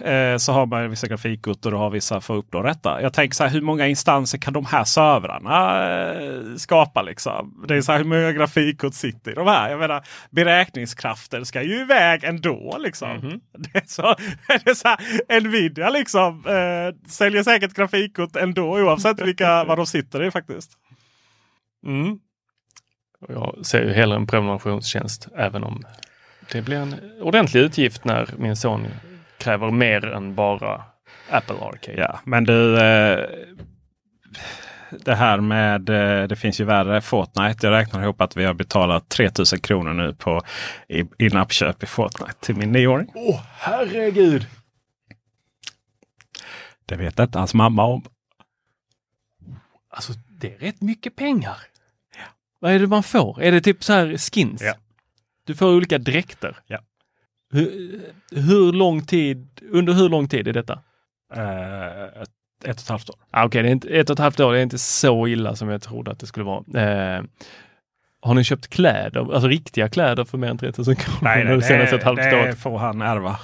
eh, så har man vissa grafikgutter och har vissa för att uppnå detta. Jag tänker så här, hur många instanser kan de här servrarna eh, skapa? Liksom? Det är så här, hur många grafikkort sitter i de här? Jag menar, beräkningskraften ska ju iväg ändå. Liksom. [LAUGHS] Det är så, [LAUGHS] det är så här, Nvidia liksom, eh, säljer säkert grafikkort ändå oavsett vilka, [LAUGHS] vad de sitter i faktiskt. Mm. Jag ser ju hellre en prenumerationstjänst även om det blir en ordentlig utgift när min son kräver mer än bara Apple Arcade. Ja, men du. Eh, det här med, eh, det finns ju värre Fortnite. Jag räknar ihop att vi har betalat 3000 kronor nu på in-app-köp i Fortnite till min nioåring. Åh herregud! Det vet inte hans mamma om. Alltså det är rätt mycket pengar. Vad är det man får? Är det typ så här skins? Ja. Du får olika dräkter. Ja. Hur, hur lång tid, under hur lång tid är detta? Eh, ett, ett och ett halvt år. Ah, Okej, det är inte ett och ett halvt år. Det är inte så illa som jag trodde att det skulle vara. Eh, har ni köpt kläder, alltså riktiga kläder för mer än 3000 kronor Nej, nej, det ett halvt det året? får han ärva.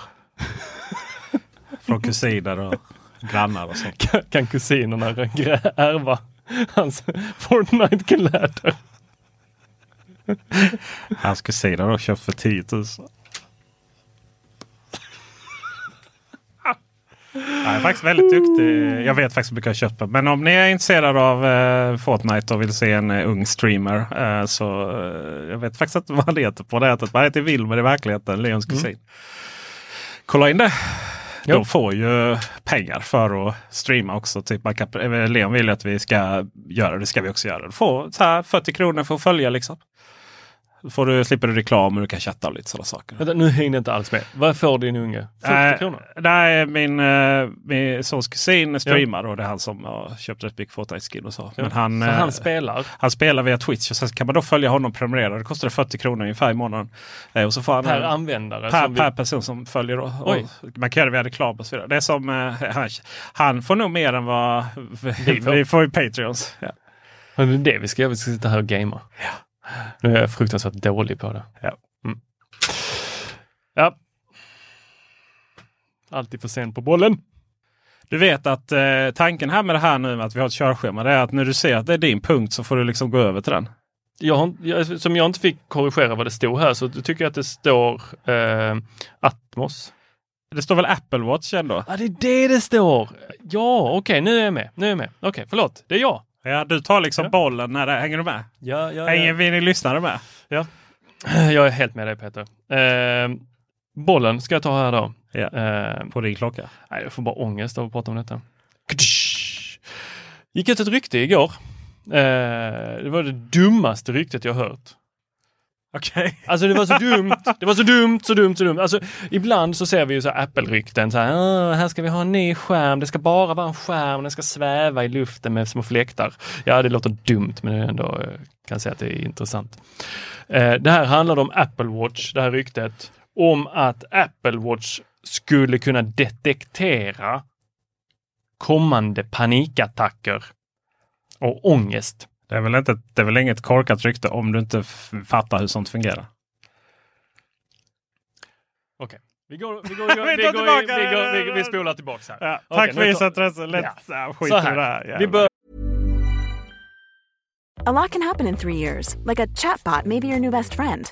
Från kusiner och grannar och sånt. Kan, kan kusinerna ärva hans Fortnite-kläder? Hans kusiner har köpt för 10 000. Jag är faktiskt väldigt duktig. Jag vet faktiskt hur mycket jag köper. Men om ni är intresserade av eh, Fortnite och vill se en eh, ung streamer. Eh, så eh, jag vet faktiskt inte [LAUGHS] vad han heter på nätet. Man heter Wilmer i verkligheten. Leons kusin. Kolla in det. Jo. De får ju pengar för att streama också. Typ man kan, eh, Leon vill att vi ska göra det. Det ska vi också göra. Du får så här 40 kronor för att följa liksom. Får du, slipper du reklam och du kan chatta och lite sådana saker. Vänta, nu hängde jag inte alls med. Vad får din unge? 40 Eh, kronor? Nej, min, uh, min sons kusin streamar och det är han som har köpt rätt mycket Fortnite-skin och så. Men han, Så eh, han spelar? han spelar via Twitch och sen kan man då följa honom och prenumerera. Det kostar 40 kronor ungefär i månaden. Eh, och så får han, Per eh, användare? per, som vi- per person som följer. Och, och man kan göra det via reklam och så vidare. Det är som, eh, han, han får nog mer än vad vi får. får, i Patreons. Ja. Ja, det är det vi ska göra. Vi ska sitta här och gamea. Nu är jag fruktansvärt dålig på det. Ja. Mm. ja. Alltid för sen på bollen. Du vet att eh, tanken här med det här nu med att vi har ett körschema. Det är att när du ser att det är din punkt så får du liksom gå över till den. Jag, har, jag, som jag inte fick korrigera vad det stod här så tycker jag att det står eh, Atmos. Det står väl Apple Watch ändå? Ja, det är det det står. Ja, okej, nu är jag med. Nu är jag med. Okej, förlåt. Det är jag. Ja, du tar liksom Ja. bollen när det, hänger du med? Ja, ja, Hänger vi ni lyssnare med? ja. [CLEARS THROAT] Jag är helt med dig Peter. Eh, bollen ska jag ta här då. Ja. Eh, På din klocka. nej, jag får bara ångest av att prata om detta. gick ut ett rykte igår. Eh, det var det dummaste ryktet jag hört. Okay. Alltså det var så dumt, det var så dumt, så dumt, så dumt. Alltså ibland så ser vi ju så här Apple-rykten, så här, ah, här ska vi ha en ny skärm, det ska bara vara en skärm, den ska sväva i luften med små fläktar. Ja, det låter dumt, men eh, jag ändå kan säga att det är intressant. Eh, det här handlar om Apple Watch, det här ryktet, om att Apple Watch skulle kunna detektera kommande panikattacker och ångest. Det är väl inte, det är väl inget korkat rykte om du inte fattar hur sånt fungerar. Okej, vi går, vi går, [LAUGHS] Vi vi, tar vi, går, tillbaka vi, går, vi, vi spolar tillbaks här. Ja, Okej, tack för visat intresse. Lätt Ja. ja. skit Så i det här, vi bör, A lot can happen in three years, like a chatbot may be your new best friend.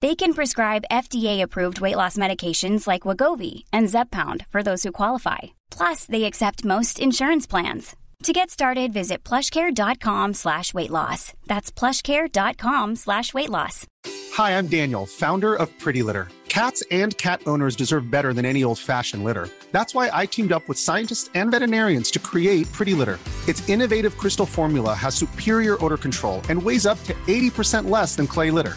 They can prescribe FDA-approved weight loss medications like Wagovi and Zepbound for those who qualify. Plus, they accept most insurance plans. To get started, visit plushcare.com slash weight loss. That's plushcare.com slash weight loss. Hi, I'm Daniel, founder of Pretty Litter. Cats and cat owners deserve better than any old fashioned litter. That's why I teamed up with scientists and veterinarians to create Pretty Litter. Its innovative crystal formula has superior odor control and weighs up to 80% less than clay litter.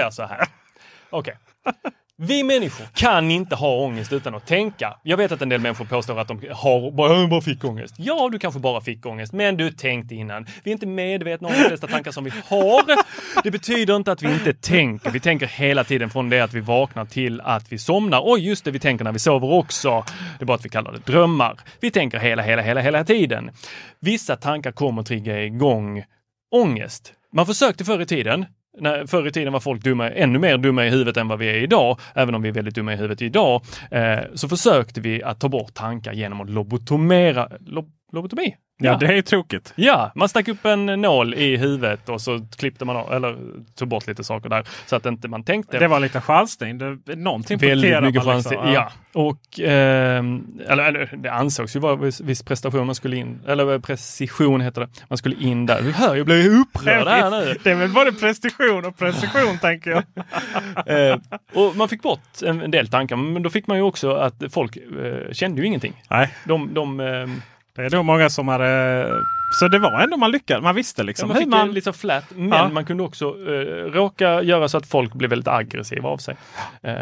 Är så här. Okej. Vi människor kan inte ha ångest utan att tänka. Jag vet att en del människor påstår att de har, bara, bara fick ångest. Ja, du kanske bara fick ångest, men du tänkte innan. Vi är inte medvetna om de flesta tankar som vi har. Det betyder inte att vi inte tänker. Vi tänker hela tiden från det att vi vaknar till att vi somnar. Och just det, vi tänker när vi sover också. Det är bara att vi kallar det drömmar. Vi tänker hela, hela, hela, hela tiden. Vissa tankar kommer trigga igång ångest. Man försökte förr i tiden när, förr i tiden var folk dumma, ännu mer dumma i huvudet än vad vi är idag, även om vi är väldigt dumma i huvudet idag, eh, så försökte vi att ta bort tankar genom att lobotomera, lob, lobotomi? Ja, det är tråkigt. Ja, man stack upp en nål i huvudet och så klippte man av, eller tog bort lite saker där så att inte man tänkte. Det var lite chansning. Det, någonting Väldigt mycket man chansning. liksom. Ja, och eh, eller, eller det ansågs ju vara viss, viss prestation man skulle in, eller precision heter det. Man skulle in där. Du hör, jag blir upprörd här nu. Det är väl både prestation och precision tänker jag. [LAUGHS] Eh, och man fick bort en, en del tankar, men då fick man ju också att folk eh, kände ju ingenting. Nej. De, de, eh, Det är nog många som hade... Så det var ändå man lyckades. Man visste ja, liksom man hur man... lite flat, men Ja. man kunde också eh, råka göra så att folk blev väldigt aggressiva av sig. Eh,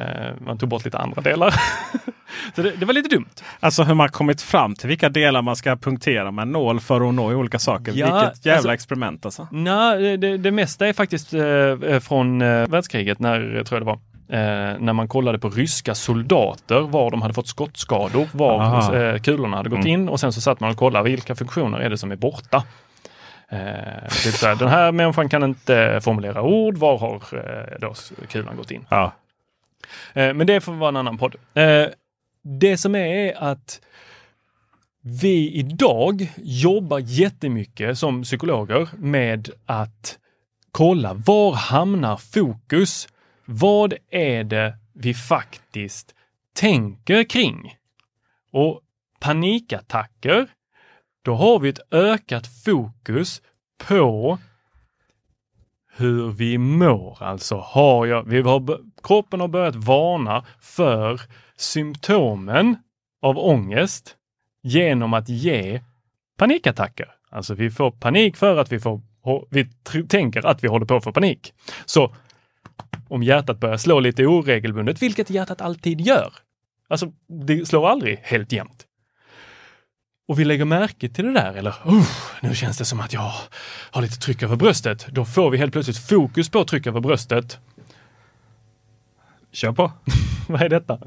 man tog bort lite andra delar. [LAUGHS] så det, det var lite dumt. Alltså hur man kommit fram till vilka delar man ska punktera med nål för att nå olika saker. Ja, Vilket jävla alltså- experiment alltså. Nej, det, det mesta är faktiskt eh, från eh, världskriget, när, tror jag det var. Eh, när man kollade på ryska soldater, var de hade fått skottskador, var Aha. eh, kulorna hade gått Mm. in och sen så satt man och kollade vilka funktioner är det som är borta. Eh, typ så här, den här människan kan inte formulera ord, var har eh, då kulan gått in? Ja. Eh, men det får vara en annan podd. Eh, det som är är att vi idag jobbar jättemycket som psykologer med att kolla var hamnar fokus? Vad är det vi faktiskt tänker kring? Och panikattacker, då har vi ett ökat fokus på hur vi mår. Alltså har jag, vi har, kroppen har börjat varna för symptomen av ångest genom att ge panikattacker. Alltså vi får panik för att vi får vi tänker att vi håller på att få panik. Så om hjärtat börjar slå lite oregelbundet, vilket hjärtat alltid gör. Alltså, det slår aldrig helt jämnt. Och vi lägger märke till det där, eller uh, nu känns det som att jag har lite tryck över bröstet. Då får vi helt plötsligt fokus på tryck över bröstet. Kör på! [LAUGHS] Vad är detta?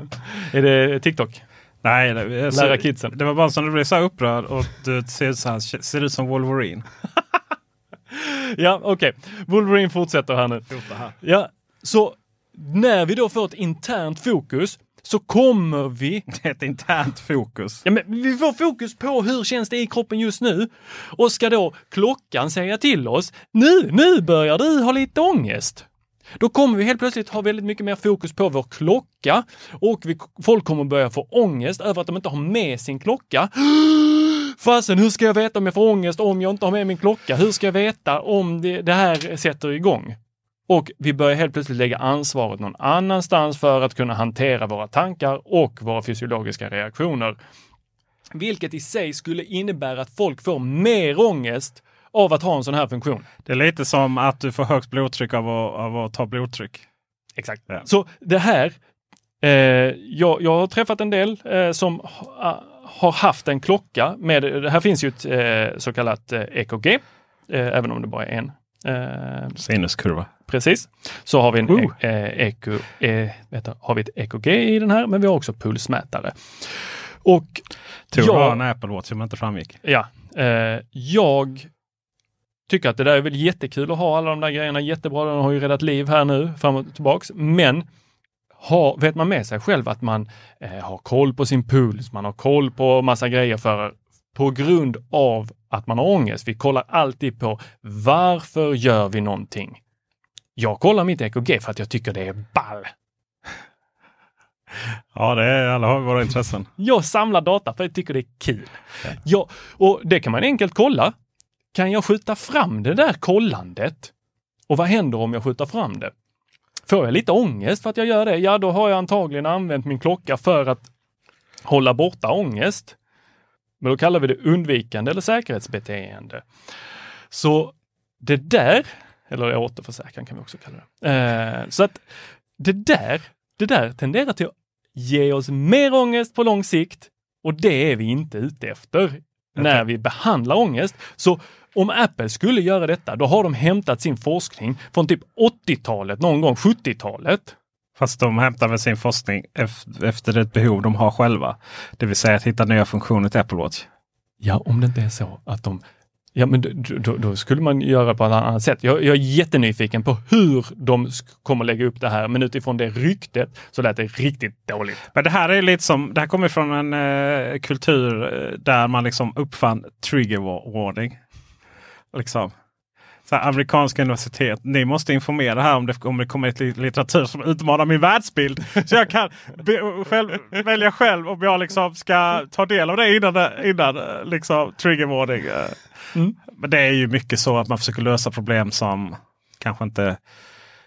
Är det TikTok? Nej, det, alltså, Lära kidsen. Det var bara som du blev så upprörd och du ser, så här, ser ut som Wolverine. [LAUGHS] ja, okej. Okay. Wolverine fortsätter här nu. Ja, så när vi då får ett internt fokus så kommer vi... [LAUGHS] Ett internt fokus. Ja, men vi får fokus på hur känns det i kroppen just nu? Och ska då klockan säga till oss, nu, nu börjar du ha lite ångest. Då kommer vi helt plötsligt ha väldigt mycket mer fokus på vår klocka och vi, folk kommer börja få ångest över att de inte har med sin klocka. [GASPS] Fasen, hur ska jag veta om jag får ångest om jag inte har med min klocka? Hur ska jag veta om det, det här sätter igång? Och vi börjar helt plötsligt lägga ansvaret någon annanstans för att kunna hantera våra tankar och våra fysiologiska reaktioner. Vilket i sig skulle innebära att folk får mer ångest av att ha en sån här funktion. Det är lite som att du får högt blodtryck av att, av att ta blodtryck. Exakt. Ja. Så det här, eh, jag, jag har träffat en del eh, som ha, har haft en klocka med, det här finns ju ett eh, så kallat eh, EKG, eh, även om det bara är en. Eh, Sinuskurva. Precis. Så har vi, en uh. e EK, e vet du, har vi ett EKG i den här, men vi har också pulsmätare. Och Tur jag, en Apple Watch som inte framgick. Ja, eh, jag tycker att det där är väl jättekul att ha alla de där grejerna. Jättebra, den har ju räddat liv här nu fram och tillbaks. Men ha, vet man med sig själv att man eh, har koll på sin puls, man har koll på massa grejer för på grund av att man har ångest. Vi kollar alltid på varför gör vi någonting? Jag kollar mitt EKG för att jag tycker det är ball. [LAUGHS] Ja, det är alla har våra intressen. Jag samlar data för jag tycker det är kul. Ja, och det kan man enkelt kolla. Kan jag skjuta fram det där kollandet? Och vad händer om jag skjuter fram det? Får jag lite ångest för att jag gör det? Ja, då har jag antagligen använt min klocka för att hålla borta ångest. Men då kallar vi det undvikande eller säkerhetsbeteende. Så det där, eller återförsäkran kan vi också kalla det. Eh, så att det där, det där tenderar till att ge oss mer ångest på lång sikt och det är vi inte ute efter när vi behandlar ångest. Så om Apple skulle göra detta, då har de hämtat sin forskning från typ 80-talet, någon gång 70-talet. Fast de hämtar väl sin forskning efter ett behov de har själva. Det vill säga att hitta nya funktioner till Apple Watch. Ja, om det inte är så att de Ja, men då, då, skulle man göra på ett annat sätt. Jag, jag, är jättenyfiken på hur de kommer lägga upp det här, men utifrån det ryktet så lät det riktigt dåligt. Men det här är lite som, det här kommer från en eh, kultur eh, där man liksom uppfann trigger warning. Liksom. Så här, amerikanska universitet. Ni måste informera här om det, om det kommer ett litteratur som utmanar min världsbild. Så jag kan be, själv, välja själv om jag liksom ska ta del av det innan, innan liksom, trigger warning. Mm. Men det är ju mycket så att man försöker lösa problem som kanske inte,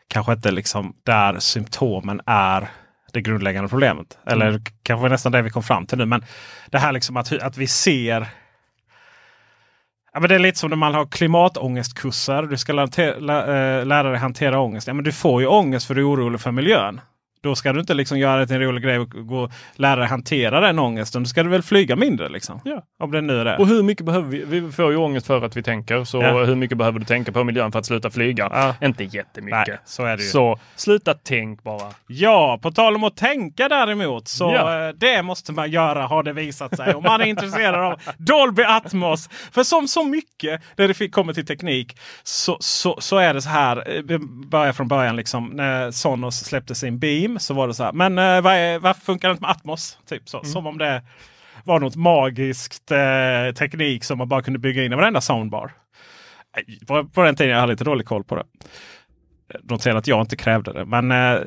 kanske inte liksom där symptomen är det grundläggande problemet. Eller mm. kanske nästan det vi kom fram till nu. Men det här liksom att, att vi ser Ja, men det är lite som när man har klimatångestkurser. Du ska lära, eh, lära dig hantera ångest. Ja, men du får ju ångest för du är orolig för miljön. Då ska du inte liksom göra det till en rolig grej och gå, lära dig hantera den ångesten. Då ska du väl flyga mindre. Liksom. Ja. Om det nu är det. Och hur mycket behöver vi? Vi får ju ångest för att vi tänker. Så ja. hur mycket behöver du tänka på miljön för att sluta flyga? Ja. Inte jättemycket. Nej, så är det ju. Så sluta tänk bara. Ja, på tal om att tänka däremot. Så ja. Eh, det måste man göra har det visat sig. Om man är intresserad av Dolby Atmos. För som så mycket när det kommer till teknik så, så, så är det så här. Eh, börja från början liksom när Sonos släppte sin Beam så var det så här. Men eh, varför funkar det inte med Atmos? Typ så. Mm. Som om det var något magiskt eh, teknik som man bara kunde bygga in i varenda soundbar. På, på den tiden jag hade lite dålig koll på det. Notera att jag inte krävde det. Men eh,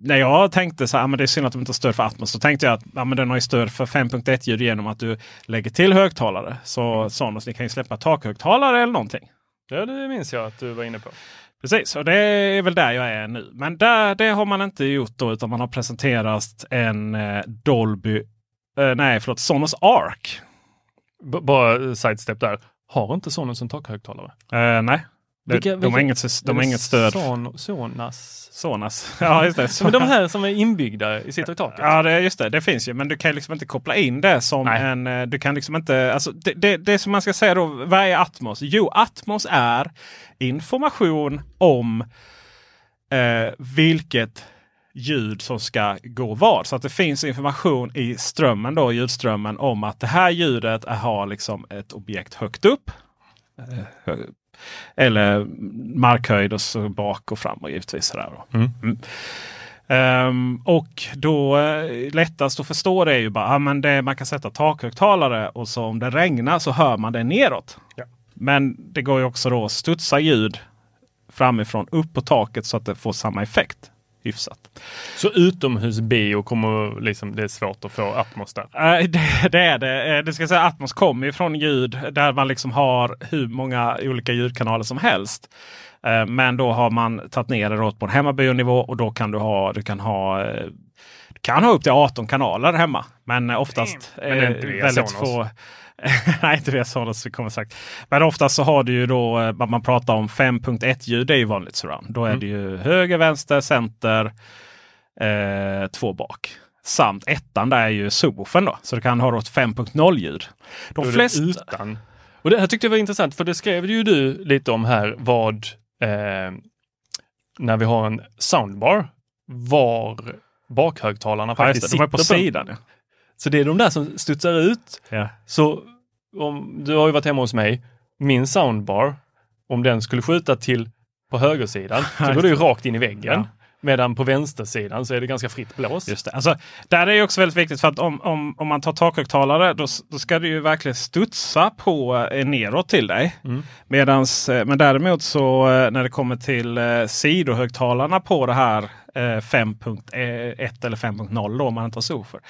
när jag tänkte så här, ah, men det är synd att de inte har stöd för Atmos. Så tänkte jag att ah, men den har ju stöd för 5.1 ljud genom att du lägger till högtalare. Så Sonos ni kan ju släppa takhögtalare eller någonting. Ja, det minns jag att du var inne på. Precis, och det är väl där jag är nu. Men där, det har man inte gjort då utan man har presenterat en eh, Dolby, eh, nej förlåt, Sonos Arc. B bara sidestep där. Har inte Sonos en takhögtalare? Eh, nej, det, Vilka- de, har inget, de har inget stöd. Son, Sonas? Sonas. [LAUGHS] Ja, just det. Men de här som är inbyggda i sitter i taket? Ja, det, just det. Det finns ju. Men du kan liksom inte koppla in det som Nej. en... eh, Du kan liksom inte... Alltså, det, det, det som man ska säga då. Vad är Atmos? Jo, Atmos är information om eh, vilket ljud som ska gå var. Så att det finns information i strömmen då, ljudströmmen om att det här ljudet har liksom ett objekt högt upp. Eller markhöjd och så bak och fram och givetvis. Sådär då. Mm. Ehm, och då eh, lättast att förstå det är ju bara ah, men det, man kan sätta takhögtalare och så om det regnar så hör man det neråt. Men det går ju också då att studsa ljud framifrån upp på taket så att det får samma effekt. Hyfsat. Så utomhusbio kommer liksom, det är svårt att få Atmos där? Eh, det, det är det. Eh, det ska säga Atmos kommer ju från ljud där man liksom har hur många olika ljudkanaler som helst. Eh, Men då har man tagit ner det på en hemmabionivå och då kan du ha, du kan ha kan ha upp till 18 kanaler hemma. Men eh, oftast Men det är eh, inte väldigt få. [LAUGHS] Nej, inte via Sonos. Vi kommer sagt. Men oftast så har du ju då, eh, vad man pratar om 5.1 ljud. Det är ju vanligt surround. Då är Mm. det ju höger, vänster, center, eh, två bak. Samt ettan där är ju subwoofen då. Så du kan ha då ett 5.0 ljud. De flesta... utan. Och det här tyckte jag var intressant för det skrev ju du lite om här vad eh, när vi har en soundbar var bakhögtalarna Ja, faktiskt det, de är på sitter sidan. Ja. Så det är de där som studsar ut. Ja. Så om du har ju varit hemma hos mig. Min soundbar, om den skulle skjuta till på högersidan så går det ju rakt in i väggen. Ja. Medan på vänstersidan så är det ganska fritt blås. Just det. Alltså, där är ju också väldigt viktigt för att om, om, om man tar takhögtalare då, då ska det ju verkligen studsa på eh, neråt till dig. Mm. Medans, eh, men däremot så eh, när det kommer till eh, sidohögtalarna på det här Eh, 5.1 eller 5.0 då om man inte har Sofer.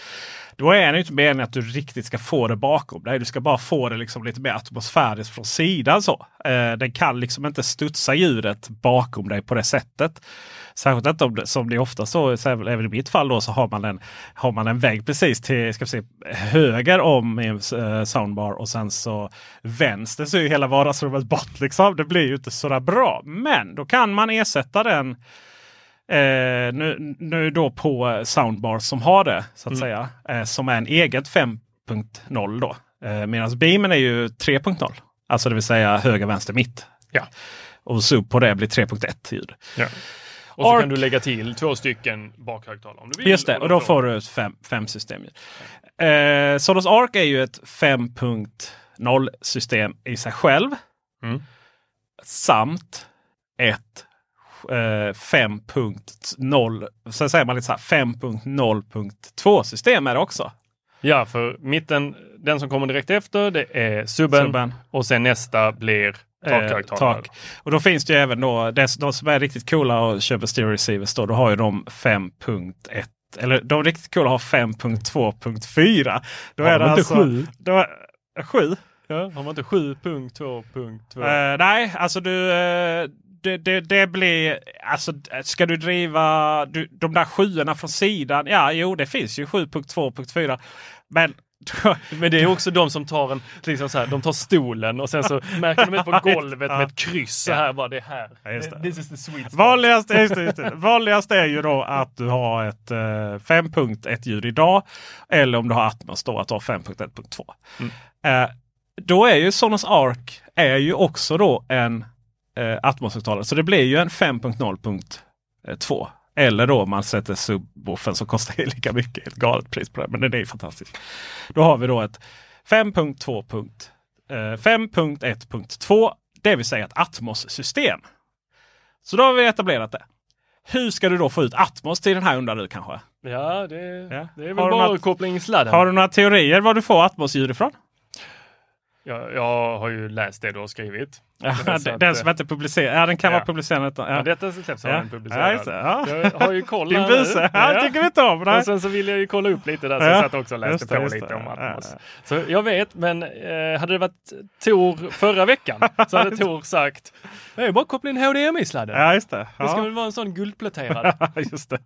Då är det inte meningen att du riktigt ska få det bakom dig. Du ska bara få det liksom lite mer atmosfäriskt från sidan. så. Eh, den kan liksom inte studsa ljudet bakom dig på det sättet. Särskilt inte om det, som det är ofta så, så även även i mitt fall då, så har man en, har man en vägg precis till ska se, höger om i en eh, soundbar och sen så vänster så är hela vardagsrummet bort. Liksom. Det blir ju inte sådär bra. Men då kan man ersätta den Eh, nu, nu då på Soundbar som har det så att Mm. säga. Eh, som är en eget 5.0 då. Eh, Medan Beamen är ju 3.0. Alltså det vill säga höger, vänster, mitt. Ja. Och sub på det blir 3.1 ljud. Ja. Och så Arc- kan du lägga till två stycken bakhögtalare om du vill. Just det, och då får du ett 5 system. Eh, Sonos Arc är ju ett 5.0 system i sig själv. Mm. Samt ett 5.0, så säger man lite så här 5.0.2 system är det också. Ja, för mitten, den som kommer direkt efter, det är subben. Subben. Och sen nästa blir takhögtalare. tak. Och då finns det ju även då, de som är riktigt coola och köper stereo receivers då, då har ju de 5.1 eller de riktigt coola har 5.2.4. Då Har är de det inte alltså, sju? Då sju? Ja, har man inte 7.2.2? Eh, nej, alltså du, eh, det, det, det blir, alltså ska du driva du, de där sjuorna från sidan? Ja, jo det finns ju 7.2.4. Men [LAUGHS] Men det är också de som tar en, liksom så här, de tar stolen och sen så märker de ut på [LAUGHS] golvet med ett kryss så här bara, det är här. Ja, just det. This is the sweet. Vanligast, just det, just det. [LAUGHS] Vanligast är ju då att du har ett eh, 5.1 ljud idag. Eller om du har Atmos då att du har 5.1.2. Mm. Eh, då är ju Sonos Arc är ju också då en eh, Atmos-högtalare. Så det blir ju en 5.0.2. Eller då man sätter subwoofen som kostar [LAUGHS] lika mycket. Helt galet pris på det. Men den är ju fantastisk. Då har vi då ett 5.2. punkt, eh, 5.1.2. Det vill säga ett Atmos-system. Så då har vi etablerat det. Hur ska du då få ut Atmos till den här undrar du kanske? Ja, det, Ja. det är väl Har du bara något- att koppla in sladden. Har du några teorier var du får Atmos-ljud ifrån? Jag, jag har ju läst det du har skrivit. Ja, den, den som inte är publicerad. Ja, den kan Ja. vara publicerad. Ja. Ja, detta släpps av Ja. en publicerad. Ja. Jag har ju koll Din buse. Ja, tycker vi inte om. Och sen så vill jag ju kolla upp lite där, så Ja. jag satt också och läste på lite det. om Atmos. Så jag vet, men eh, hade det varit Tor förra veckan så hade [LAUGHS] Tor sagt det är bara att koppla in HDMI-sladden. Ja, just det. Det ska väl vara en sån guldpläterad. [LAUGHS] Just det.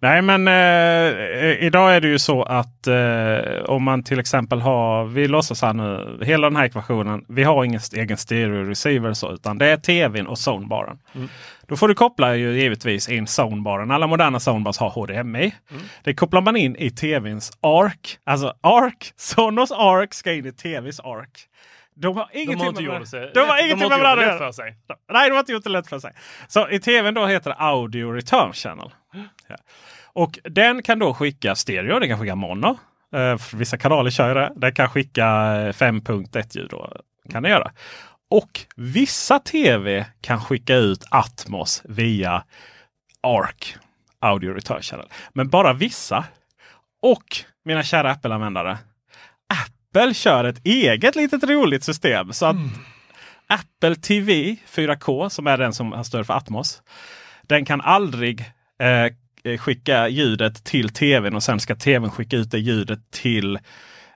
Nej, men eh, idag är det ju så att eh, om man till exempel har, vi låtsas här nu, hela den här ekvationen. Vi har ingen egen stereo receiver så, utan det är tvn och zonebaren. Mm. Då får du koppla ju givetvis in zonebaren. Alla moderna zonebars har HDMI. Mm. Det kopplar man in i tvns ARC. Alltså ARC, Sonos ARC ska in i tvs ARC. De har De ingenting har inte med gjort det, de har de ingenting har med inte varandra att göra. Nej, de har inte gjort det lätt för sig. Så i tvn då heter det Audio Return Channel. Ja. Och den kan då skicka stereo, den kan skicka mono. Eh, vissa kanaler kör det. Den kan skicka eh, 5.1 ljud. Då, kan den göra. Och vissa tv kan skicka ut Atmos via ARC. Audio Return Channel. Men bara vissa. Och mina kära Apple-användare. Apple kör ett eget litet roligt system. Så att Apple TV 4K som är den som har stöd för Atmos. Den kan aldrig eh, skicka ljudet till tvn och sen ska tvn skicka ut det ljudet till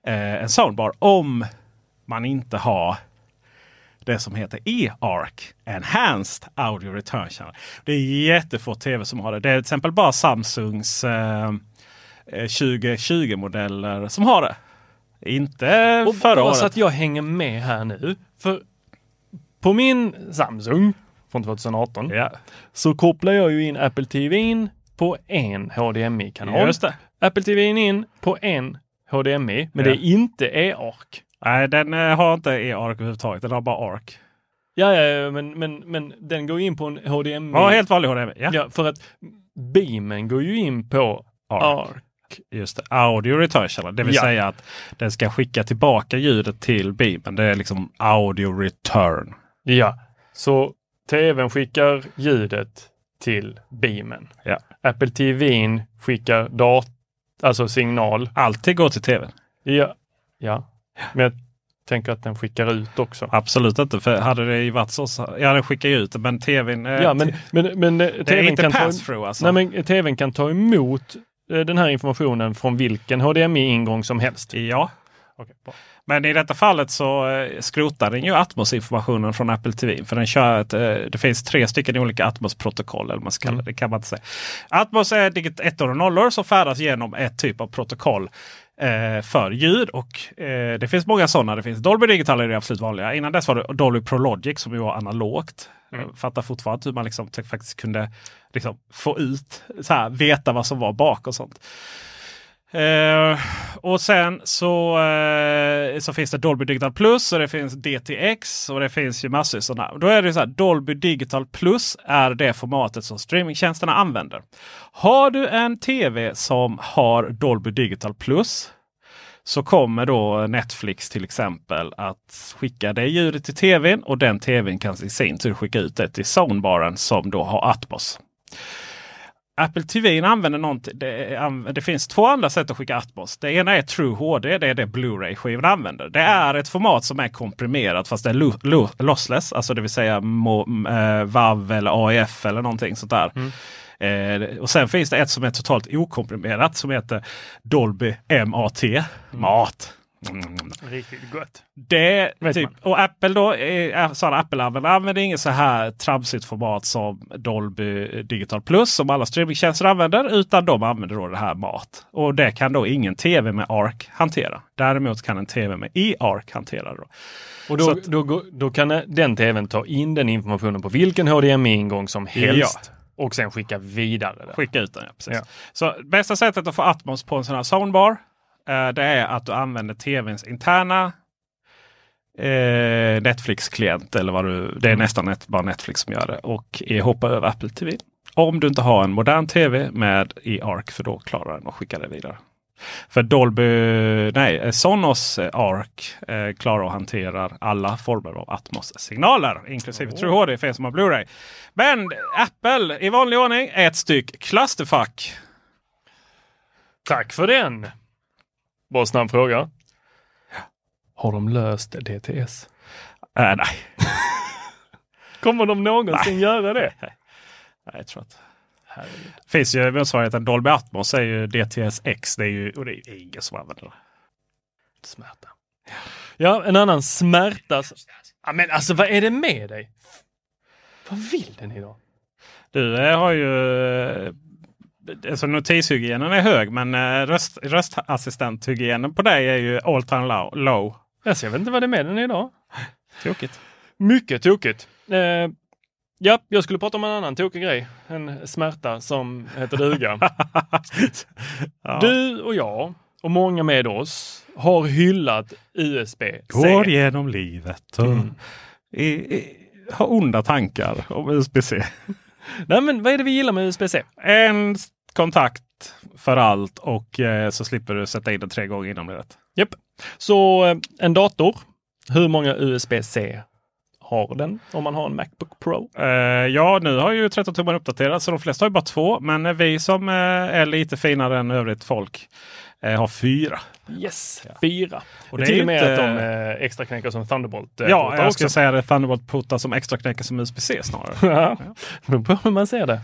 eh, en soundbar. Om man inte har det som heter eARC, Enhanced Audio Return Channel. Det är jättefå tv som har det. Det är till exempel bara Samsungs eh, eh, 2020-modeller som har det. Inte Och förra året. så att jag hänger med här nu. För på min Samsung från 2018 Ja. så kopplar jag ju in Apple TV in på en HDMI-kanal. Apple TV in på en HDMI, men Ja. det är inte eARC. Nej, den eh, har inte eARC överhuvudtaget. Den har bara ARC. Ja, ja, men, men, men den går in på en HDMI. Ja, helt vanlig HDMI. Ja. Ja, för att beamen går ju in på ARC. ARC. Just det. Audio return channel. Det vill Ja. säga att den ska skicka tillbaka ljudet till beamen. Det är liksom audio return. Ja, så tvn skickar ljudet till beamen. Ja. Apple TV skickar dat alltså signal. Alltid går till tvn. Ja, ja. Men jag tänker att den skickar ut också. Absolut inte. För hade det ju varit så, så ja den skickar ju ut. Men tvn. eh, Ja, men, men, men eh, det är tvn inte kan ta, pass-through alltså. nej, men tvn kan ta emot eh, den här informationen från vilken HDMI-ingång som helst. Ja. Bra. Men i detta fallet så eh, skrotar den ju Atmos-informationen från Apple TV. För den kör ett, eh, det finns tre stycken olika Atmos-protokoll. Eller man ska kalla det. kan man inte säga. Atmos är ettor och nollor som färdas genom ett typ av protokoll eh, för ljud. Och eh, det finns många sådana. Det finns Dolby Digital är det absolut vanliga. Innan dess var det Dolby Pro Logic som var analogt. Mm. Jag fattar fortfarande hur man liksom faktiskt kunde liksom få ut, så här, veta vad som var bak och sånt. Uh, och sen så, uh, så finns det Dolby Digital Plus och det finns DTX och det finns ju massor sådana. Då är det så här Dolby Digital Plus är det formatet som streamingtjänsterna använder. Har du en tv som har Dolby Digital Plus så kommer då Netflix till exempel att skicka det ljudet till tvn och den tvn kan i sin tur skicka ut det till zonebaren som då har Atmos. Apple TV använder någonting. Det, det finns två andra sätt att skicka Atmos. Det ena är True HD. Det är det Blu-ray-skivan använder. Det är ett format som är komprimerat fast det är lo, lo, lossless. Alltså det vill säga mo, eh, WAV eller AIF eller någonting sånt där. Eh, och sen finns det ett som är totalt okomprimerat som heter Dolby MAT. Mat. Riktigt gott. Det, Vet typ, och Apple då, eh, sådana Apple-användare använder inget så här tramsigt format som Dolby Digital Plus som alla streamingtjänster använder. Utan de använder då det här MAT. Och det kan då ingen tv med ARC hantera. Däremot kan en tv med eARC hantera det. Då. Och då, att- då, då kan den tvn ta in den informationen på vilken HDMI-ingång som helst och sen skicka vidare. Det. Skicka ut den. Ja, precis. Ja. Så bästa sättet att få Atmos på en sån här soundbar. Eh, det är att du använder tvns interna eh, Netflix-klient. Eller vad du, det är nästan ett, bara Netflix som gör det. Och eh, hoppa över Apple TV. Om du inte har en modern tv med eARC för då klarar den att skicka det vidare. För Dolby, nej, eh, Sonos eh, ARC eh, klarar och hanterar alla former av Atmos-signaler. Inklusive True HD för er som har Blu-ray. Men Apple i vanlig ordning är ett styck klasterfack. Tack för den! Bara snabb fråga. Har de löst DTS? Äh, nej. [LAUGHS] Kommer de någonsin göra det? Nej, jag tror att... Det finns ju motsvarigheten Dolby Atmos är ju DTS-X. Det är ju, och det är ingen som använder det. Smärta. Ja, en annan smärta. Ja, men alltså vad är det med dig? Vad vill den idag? Du eh, har ju... Alltså notishygienen är hög men eh, röst, röstassistenthygienen på dig är ju all time low. low. Jag vet inte vad det är med den idag. Tokigt. Mycket tokigt. Eh, ja, jag skulle prata om en annan tokig grej. En smärta som heter duga. [LAUGHS] Ja. Du och jag och många med oss har hyllat USB-C. Går genom livet och Mm. i, i, har onda tankar om USB-C. Nej, men vad är det vi gillar med USB-C? En kontakt för allt och eh, så slipper du sätta in den tre gånger innan det rätt. Japp. Så eh, en dator, hur många USB-C har den om man har en Macbook Pro? Eh, ja, nu har ju 13 tummar uppdaterats så de flesta har ju bara två. Men eh, vi som eh, är lite finare än övrigt folk eh, har fyra. Yes, fyra. Och det det är till och med inte- att de eh, extra knäcker som Thunderbolt. eh, Ja, jag också. skulle säga det Thunderbolt portar som extra knäcker som USB-C snarare. [LAUGHS] Ja, på hur man ser det.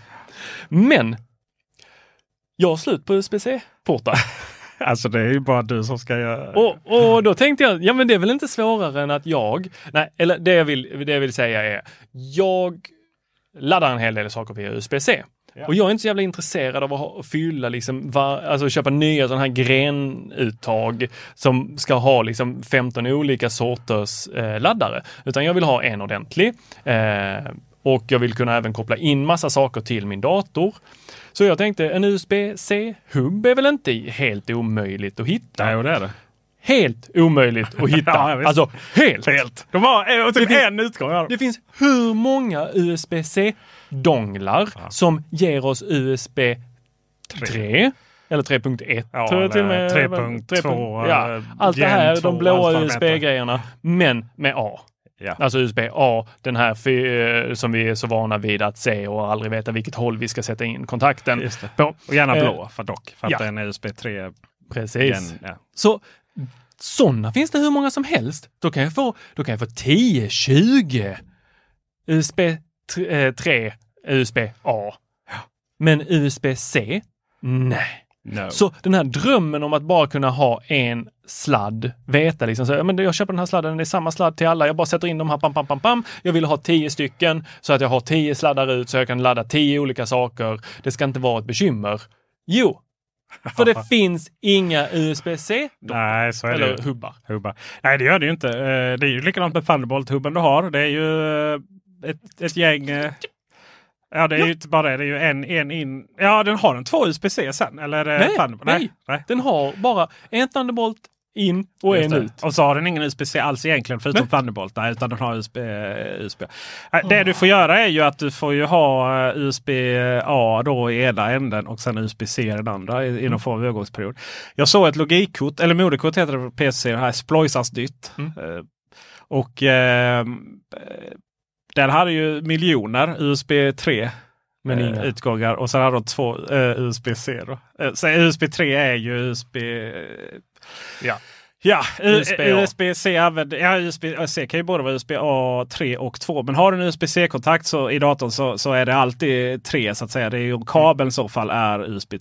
Men jag har slut på USB-C-portar. [LAUGHS] [LAUGHS] alltså det är ju bara du som ska göra... Och, och då tänkte jag, ja men det är väl inte svårare än att jag, nej, eller det jag vill, det jag vill säga är, jag laddar en hel del saker via USB-C. Och jag är inte så jävla intresserad av att, ha, att fylla, liksom, var, alltså köpa nya sådana här grenuttag som ska ha liksom 15 olika sorters eh, laddare. Utan jag vill ha en ordentlig. Eh, och jag vill kunna även koppla in massa saker till min dator. Så jag tänkte en USB-C-hubb är väl inte helt omöjligt att hitta? Nej, det är det. Helt omöjligt att [LAUGHS] hitta. Ja, alltså helt. Helt. De har eh, typ Det finns- en utgång. Det finns hur många USB-C-donglar som ger oss USB 3 eller 3.1 Ja, tror jag till och med. eller 3.2, Ja, allt det här, 2, de blåa USB-grejerna, men med A. Ja. Alltså USB-A, den här eh, som vi är så vana vid att se och aldrig veta vilket håll vi ska sätta in kontakten på. Och gärna Eh, blå för dock. För att ja. den är USB 3. Precis. Gen, ja. Så sådana finns det hur många som helst. Då kan jag få, då kan jag få 10, 20 USB 3, USB-A. Men USB-C? Nej. No. Så den här drömmen om att bara kunna ha en sladd, veta liksom så, ja, men jag köper den här sladden, det är samma sladd till alla, jag bara sätter in de här pam, pam, pam, pam. Jag vill ha tio stycken så att jag har tio sladdar ut så jag kan ladda tio olika saker. Det ska inte vara ett bekymmer. Jo, för det [LAUGHS] finns inga USB-C Nej, så är det eller ju. hubbar. Hubbar. Nej, det gör det ju inte. Eh, Det är ju likadant med Thunderbolt-hubben du har. Det är ju eh, ett, ett gäng... eh, Ja, det är ju inte bara det. Det är ju en, en in. Ja, den har en två USB-C sen. Eller det Nej, Thunderbolt? nej. nej. Den har bara en Thunderbolt in och Just en det. ut. Och så har den ingen USB-C alls egentligen förutom Nej. Thunderbolt. Nej, utan den har USB. eh, USB. Nej, Det du får göra är ju att du får ju ha eh, USB-A då i ena änden och sen USB-C i den andra i, i Mm. någon form av övergångsperiod. Jag såg ett logikkort, eller moderkort heter det på PC, det här Sploisas nytt. Mm. Eh, Och eh, den hade ju miljoner USB 3 Men inga. utgångar och sen hade de två eh, USB-C. Eh, så USB 3 är ju USB... Ja. Ja. USB-C ja, USB-C kan ju både vara USB-A 3 och 2. Men har du en USB-C-kontakt så, i datorn så, så är det alltid 3 så att säga. Det är ju kabeln i så fall är USB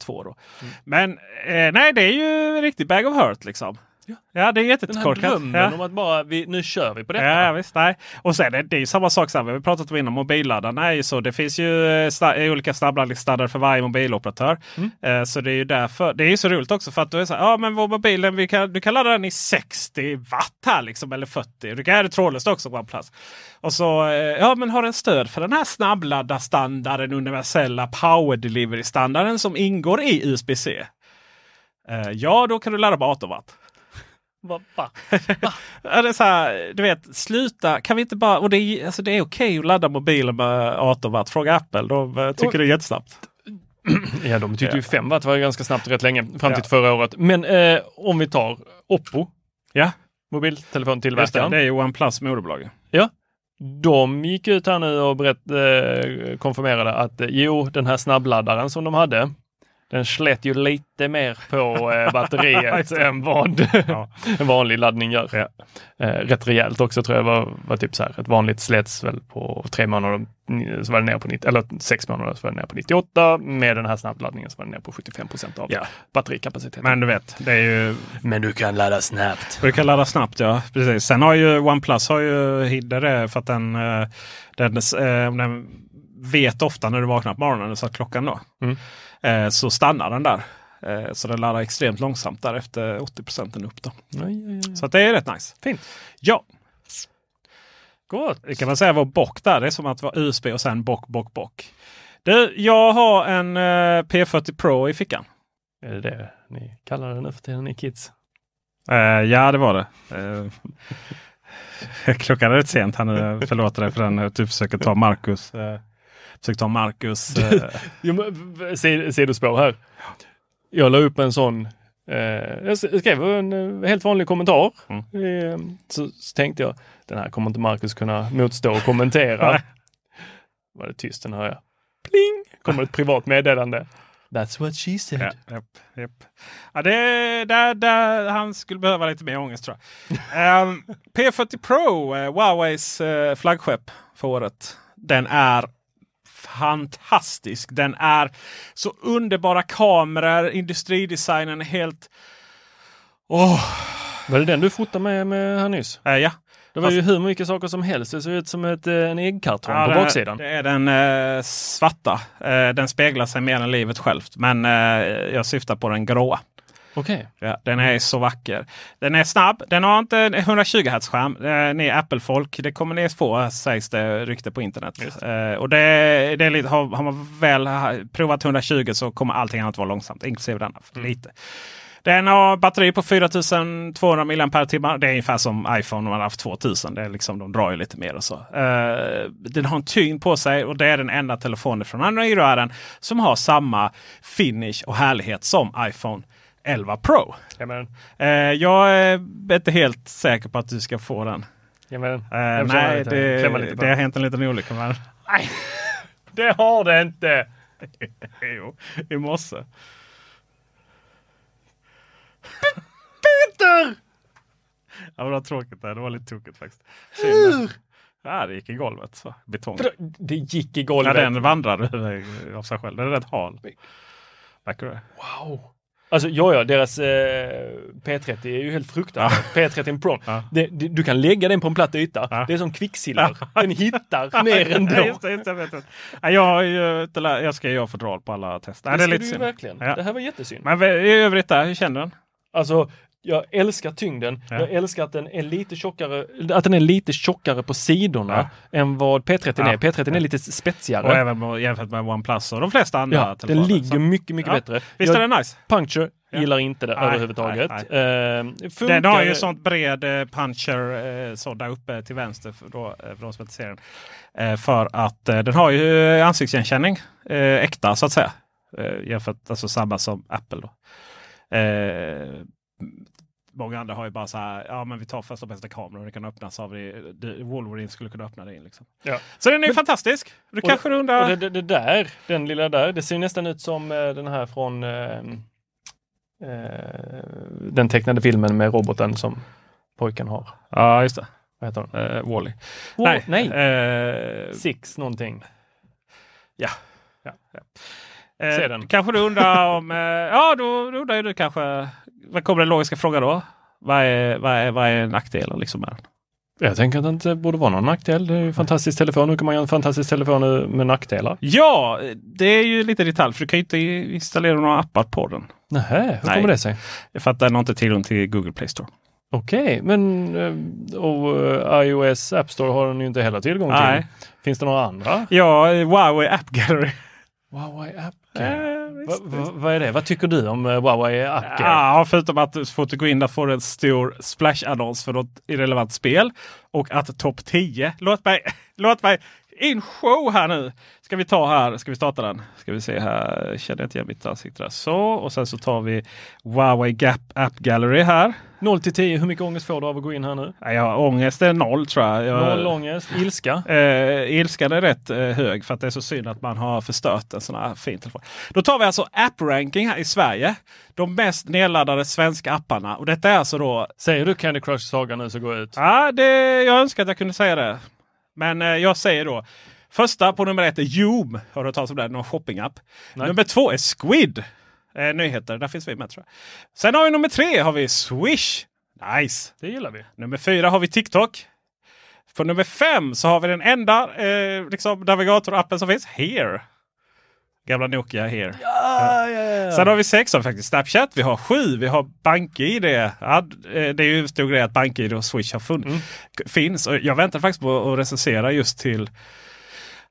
2. Då. Mm. Men eh, nej, det är ju en riktig bag of hurt liksom. Ja, det är Den här jättekorkat. drömmen Ja. om att bara, vi, nu kör vi på detta. Ja, visst. Nej. Och sen är det är ju samma sak som vi har pratat om innan. Mobilladdarna är ju så. Det finns ju eh, sna- olika snabbladdningsstandarder för varje mobiloperatör. Mm. Eh, så det är ju därför. Det är ju så roligt också för att du är så här, ja men vår mobilen, vi kan, du kan ladda den i 60 watt här liksom eller 40. Du kan göra det trådlöst också OnePlus. Och så, eh, ja men har den stöd för den här snabbladdarstandarden, universella power delivery standarden som ingår i USB-C? Eh, ja, då kan du ladda på 18 watt. Va, va? [LAUGHS] Det är så här, du vet, sluta. Kan vi inte bara... Och det är, alltså det är okej att ladda mobilen med 18 watt. Fråga Apple. De eh, tycker Och- det är jättesnabbt. [CLEARS THROAT] Ja, de tyckte ju 5 watt var ganska snabbt rätt länge, fram till Ja. förra året. Men eh, om vi tar Oppo, Ja, just det. mobiltelefontillverkaren. Det är ju OnePlus moderbolag. Ja. De gick ut här nu och berätt, eh, konfirmerade att eh, jo, den här snabbladdaren som de hade Den slet ju lite mer på eh, batteriet [LAUGHS] än vad [LAUGHS] en vanlig laddning gör. Ja. Eh, rätt rejält också tror jag var, var typ så här. Ett vanligt slets väl på tre månader så var det ner på 90, eller sex månader så var det ner på 98. Med den här snabbladdningen så var det ner på 75 procent av Ja. batterikapaciteten. Men du vet, det är ju... Men du kan ladda snabbt. Du kan ladda snabbt ja. Precis. Sen har ju OnePlus har ju hidder det för att den, eh, den, eh, den vet ofta när du vaknar på morgonen så att klockan då. Mm. Eh, Så stannar den där. Eh, Så den laddar extremt långsamt där efter 80 procenten upp. Då. Aj, aj, aj. Så att det är rätt nice. Fint. Ja, Gott. det kan man säga var bock där. Det är som att vara USB och sen bock, bock, bock. Du, jag har en eh, P40 Pro i fickan. Är det det ni kallar det nu för tiden, ni kids? Eh, ja, det var det. Eh, [LAUGHS] klockan är rätt sent. Han uh, förlåter dig för den. eh, Du försöker ta Marcus. Uh, försöker ta Marcus. [LAUGHS] eh, Sidospår här. Jag la upp en sån Eh, jag skrev en eh, helt vanlig kommentar. Mm. Eh, så, så tänkte jag, den här kommer inte Marcus kunna motstå och kommentera. [LAUGHS] Var det tyst, den hör jag. Pling! Kommer ett privat meddelande. That's what she said. Ja, japp, japp. Ja, det, där, där, han skulle behöva lite mer ångest tror jag. Ehm, P40 Pro, eh, Huaweis eh, flaggskepp för året. Den är fantastisk. Den är så underbara kameror. Industridesignen är helt... Åh! Var det den du fotade med, med här nyss? Eh, ja. Det var ju hur mycket saker som helst. Det såg ut som ett, eh, en äggkartong Ja, på är- baksidan. Det är den eh, svarta. Eh, den speglar sig mer än livet självt. Men eh, jag syftar på den gråa. Okej. Ja, den är så vacker. Den är snabb. Den har inte en 120 Hz skärm. Ni Apple-folk. Det kommer ni få sägs det rykte på internet. Eh, och det, det är lite, har, har man väl provat 120 så kommer allting annat vara långsamt. Inklusive denna. Lite. Den har batteri på 4200 mAh. Det är ungefär som iPhone om man har haft 2000. Det är liksom, de drar ju lite mer och så. Eh, den har en tyngd på sig och det är den enda telefonen från Android-rören som har samma finish och härlighet som iPhone 11 Pro. Jamen, Eh, jag är inte helt säker på att du ska få den. jamen. Eh, nej, det, det har hänt en liten olycka. Men... Nej, [LAUGHS] det har det inte. [LAUGHS] jo, i morse. Peter! Ja, det var tråkigt. Där. Det var lite tokigt faktiskt. Hur? Ja, det gick i golvet. Så. Betong. Det gick i Ja, golvet. den vandrar [LAUGHS] av sig själv. Den är rätt hal. Märker du det? Wow. Alltså ja, ja, deras eh, P30 är ju helt fruktansvärt. P30 Pro. Ja. Det, det, du kan lägga den på en platt yta. Ja. Det är som kvicksilver. Den hittar mer än Ja, just det, just jag vet. Ja, jag, lä- jag ska göra fodral på alla tester. Ja, Det, det är lite synd. verkligen. Ja. Det här var jättesynd. Men i övrigt där, hur känner den? Alltså, jag älskar tyngden. Ja. Jag älskar att den är lite tjockare, att den är lite tjockare på sidorna än vad P30 Ja. är. P30 är lite spetsigare. Och även jämfört med OnePlus och de flesta andra Ja, den telefoner. ligger Så- mycket, mycket Ja. bättre. Visst jag, är den nice? Puncture Ja. gillar inte det Nej, överhuvudtaget. nej, Eh, Den funkar- har ju sånt bred eh, puncher eh, så där uppe till vänster för, då, för de som inte ser den. För att den har ju ansiktsigenkänning. Äkta så att säga. Eh, jämfört, alltså samma som Apple. Då. Eh, många andra har ju bara så här, ja men vi tar första bästa kameran och den kan öppnas av det. det- Wolverine skulle kunna öppna det in. Liksom. Ja. Så den är ju fantastisk. Du kanske du undrar? Det, det, det där, den lilla där, det ser nästan ut som eh, den här från eh, eh, den tecknade filmen med roboten som pojken har. Ja just det. Vad heter den? Eh, Wall-E. Wall- nej. nej. Eh, Six någonting. Ja. Ja. Eh, Se den. Kanske du undrar om... Eh, ja, då, då undrar ju du kanske... Vad kommer den logiska frågan då? Vad är, vad är, vad är nackdelen liksom med den? Jag tänker att det inte borde vara någon nackdel. Det är ju en fantastisk telefon. Hur kan man göra en fantastisk telefon med nackdelar? Ja, det är ju lite detalj för du kan ju inte installera några appar på den. Nähä, hur Nej. kommer det sig? För att den har inte tillgång till Google Play Store. Okej, men eh, och eh, iOS App Store har den ju inte heller tillgång till. Nej. Finns det några andra? Ja, Huawei App Gallery. Huawei App Eh, Va, va, vad är det? Vad tycker du om eh, Huawei App Gallery? Ja, förutom att så fort du går in där får du en stor splash-annons för något irrelevant spel. Och att topp 10, låt mig, [LAUGHS] låt mig in show här nu. Ska vi ta här, ska vi starta den? Ska vi se här, känner jag inte igen mitt ansikte där. Så och sen så tar vi Huawei Gap App Gallery här. 0 till 10, hur mycket ångest får du av att gå in här nu? Ja, Jag ångest är noll tror jag. jag Noll ångest, ilska. Eh, ilskan är rätt eh, hög för att det är så synd att man har förstört en sån här fin telefon. Då tar vi alltså app-ranking här i Sverige. De mest nedladdade svenska apparna. Och detta är alltså då... Säger du Candy Crush Saga nu så går ut? Ja, det, jag önskar att jag kunde säga det. Men eh, jag säger då. Första på nummer ett är Zoom. Har du hört talas om det? Någon shoppingapp. Nej. Nummer två är Squid. Eh, nyheter, där finns vi med tror jag. Sen har vi nummer tre har vi Swish. Nice! Det gillar vi. Nummer fyra har vi TikTok. På nummer fem så har vi den enda eh, liksom, navigatorappen som finns. Here. Gamla Nokia Here. Ja, ja, ja. Sen har vi sex har vi faktiskt Snapchat. Vi har sju. Vi har BankID. Eh, det är ju en stor grej att BankID och Swish har fun- Mm. finns. Och jag väntar faktiskt på att recensera just till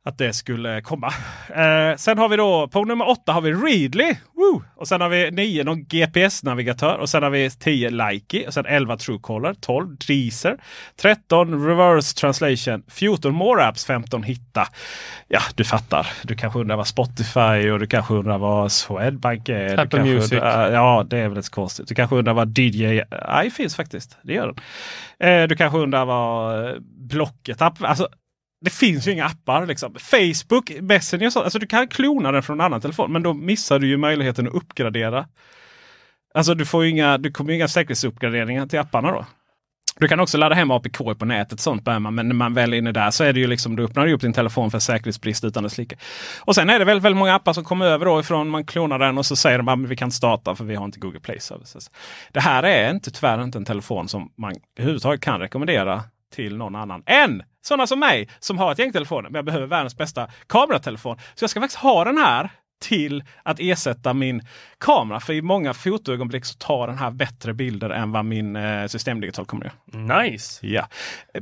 att det skulle komma. Eh, sen har vi då på nummer åtta har vi Readly. Woo! Och sen har vi nio någon GPS-navigatör. Och sen har vi 10 Likey. Och sen 11 Truecaller. 12 Deezer. 13 Reverse Translation. 14 More Apps. 15 Hitta. Ja, du fattar. Du kanske undrar vad Spotify och du kanske undrar vad Swedbank är. Apple Music. Undrar, ja, det är väl lite konstigt. Du kanske undrar vad DJI finns faktiskt. Det gör den. Eh, du kanske undrar vad Blocket app. Alltså, det finns ju inga appar. Liksom. Facebook, Messenger och så. Alltså du kan klona den från en annan telefon. Men då missar du ju möjligheten att uppgradera. Alltså du får ju inga, du kommer ju inga säkerhetsuppgraderingar till apparna då. Du kan också ladda hem APK på nätet. Sånt man, men när man väl är inne där så är det ju liksom, du öppnar du upp din telefon för säkerhetsbrist utan dess like. Och sen är det väldigt, väldigt många appar som kommer över då ifrån man klonar den och så säger de att vi kan starta för vi har inte Google Play Services. Det här är inte, tyvärr inte en telefon som man överhuvudtaget kan rekommendera till någon annan än sådana som mig som har ett gäng telefoner. Men jag behöver världens bästa kameratelefon. Så jag ska faktiskt ha den här till att ersätta min kamera. För i många fotoögonblick så tar den här bättre bilder än vad min eh, systemdigital kommer att göra. Nice! Ja.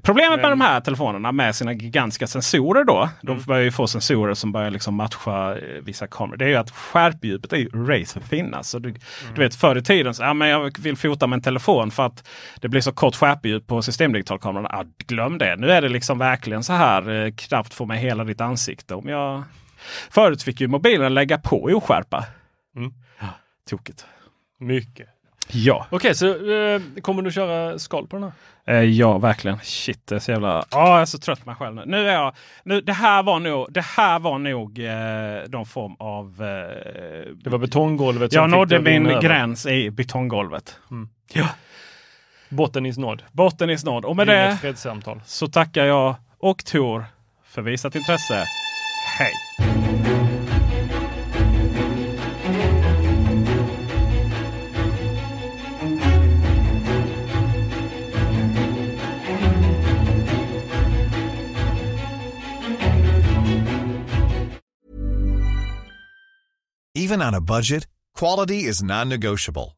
Problemet med de här telefonerna med sina gigantiska sensorer då. De Mm. börjar ju få sensorer som börjar liksom matcha eh, vissa kameror. Det är ju att skärpdjupet är ju razor thin. Alltså du, Mm. du vet förr i tiden, så, ja, men jag vill fota med en telefon för att det blir så kort skärpdjup på systemdigitalkamerorna. Ja, glöm det. Nu är det liksom verkligen så här eh, knappt få med hela ditt ansikte. Om jag... Förut fick ju mobilen lägga på i oskärpa. Mm. Ja, tokigt. Mycket. Ja. Okej, så eh, kommer du köra skal på den här? Eh, ja, verkligen. Shit, det är så jävla... Ja, jag är så trött på mig själv nu. nu, är jag, nu det här var nog, det här var nog eh, någon form av... Eh, Det var betonggolvet jag nådde min över. gräns i betonggolvet. Mm. Ja, Botten is nådd. botten är snådd. Och med Inget det så tackar jag och Tor för visat intresse. Hej! Even on a budget, quality is non-negotiable.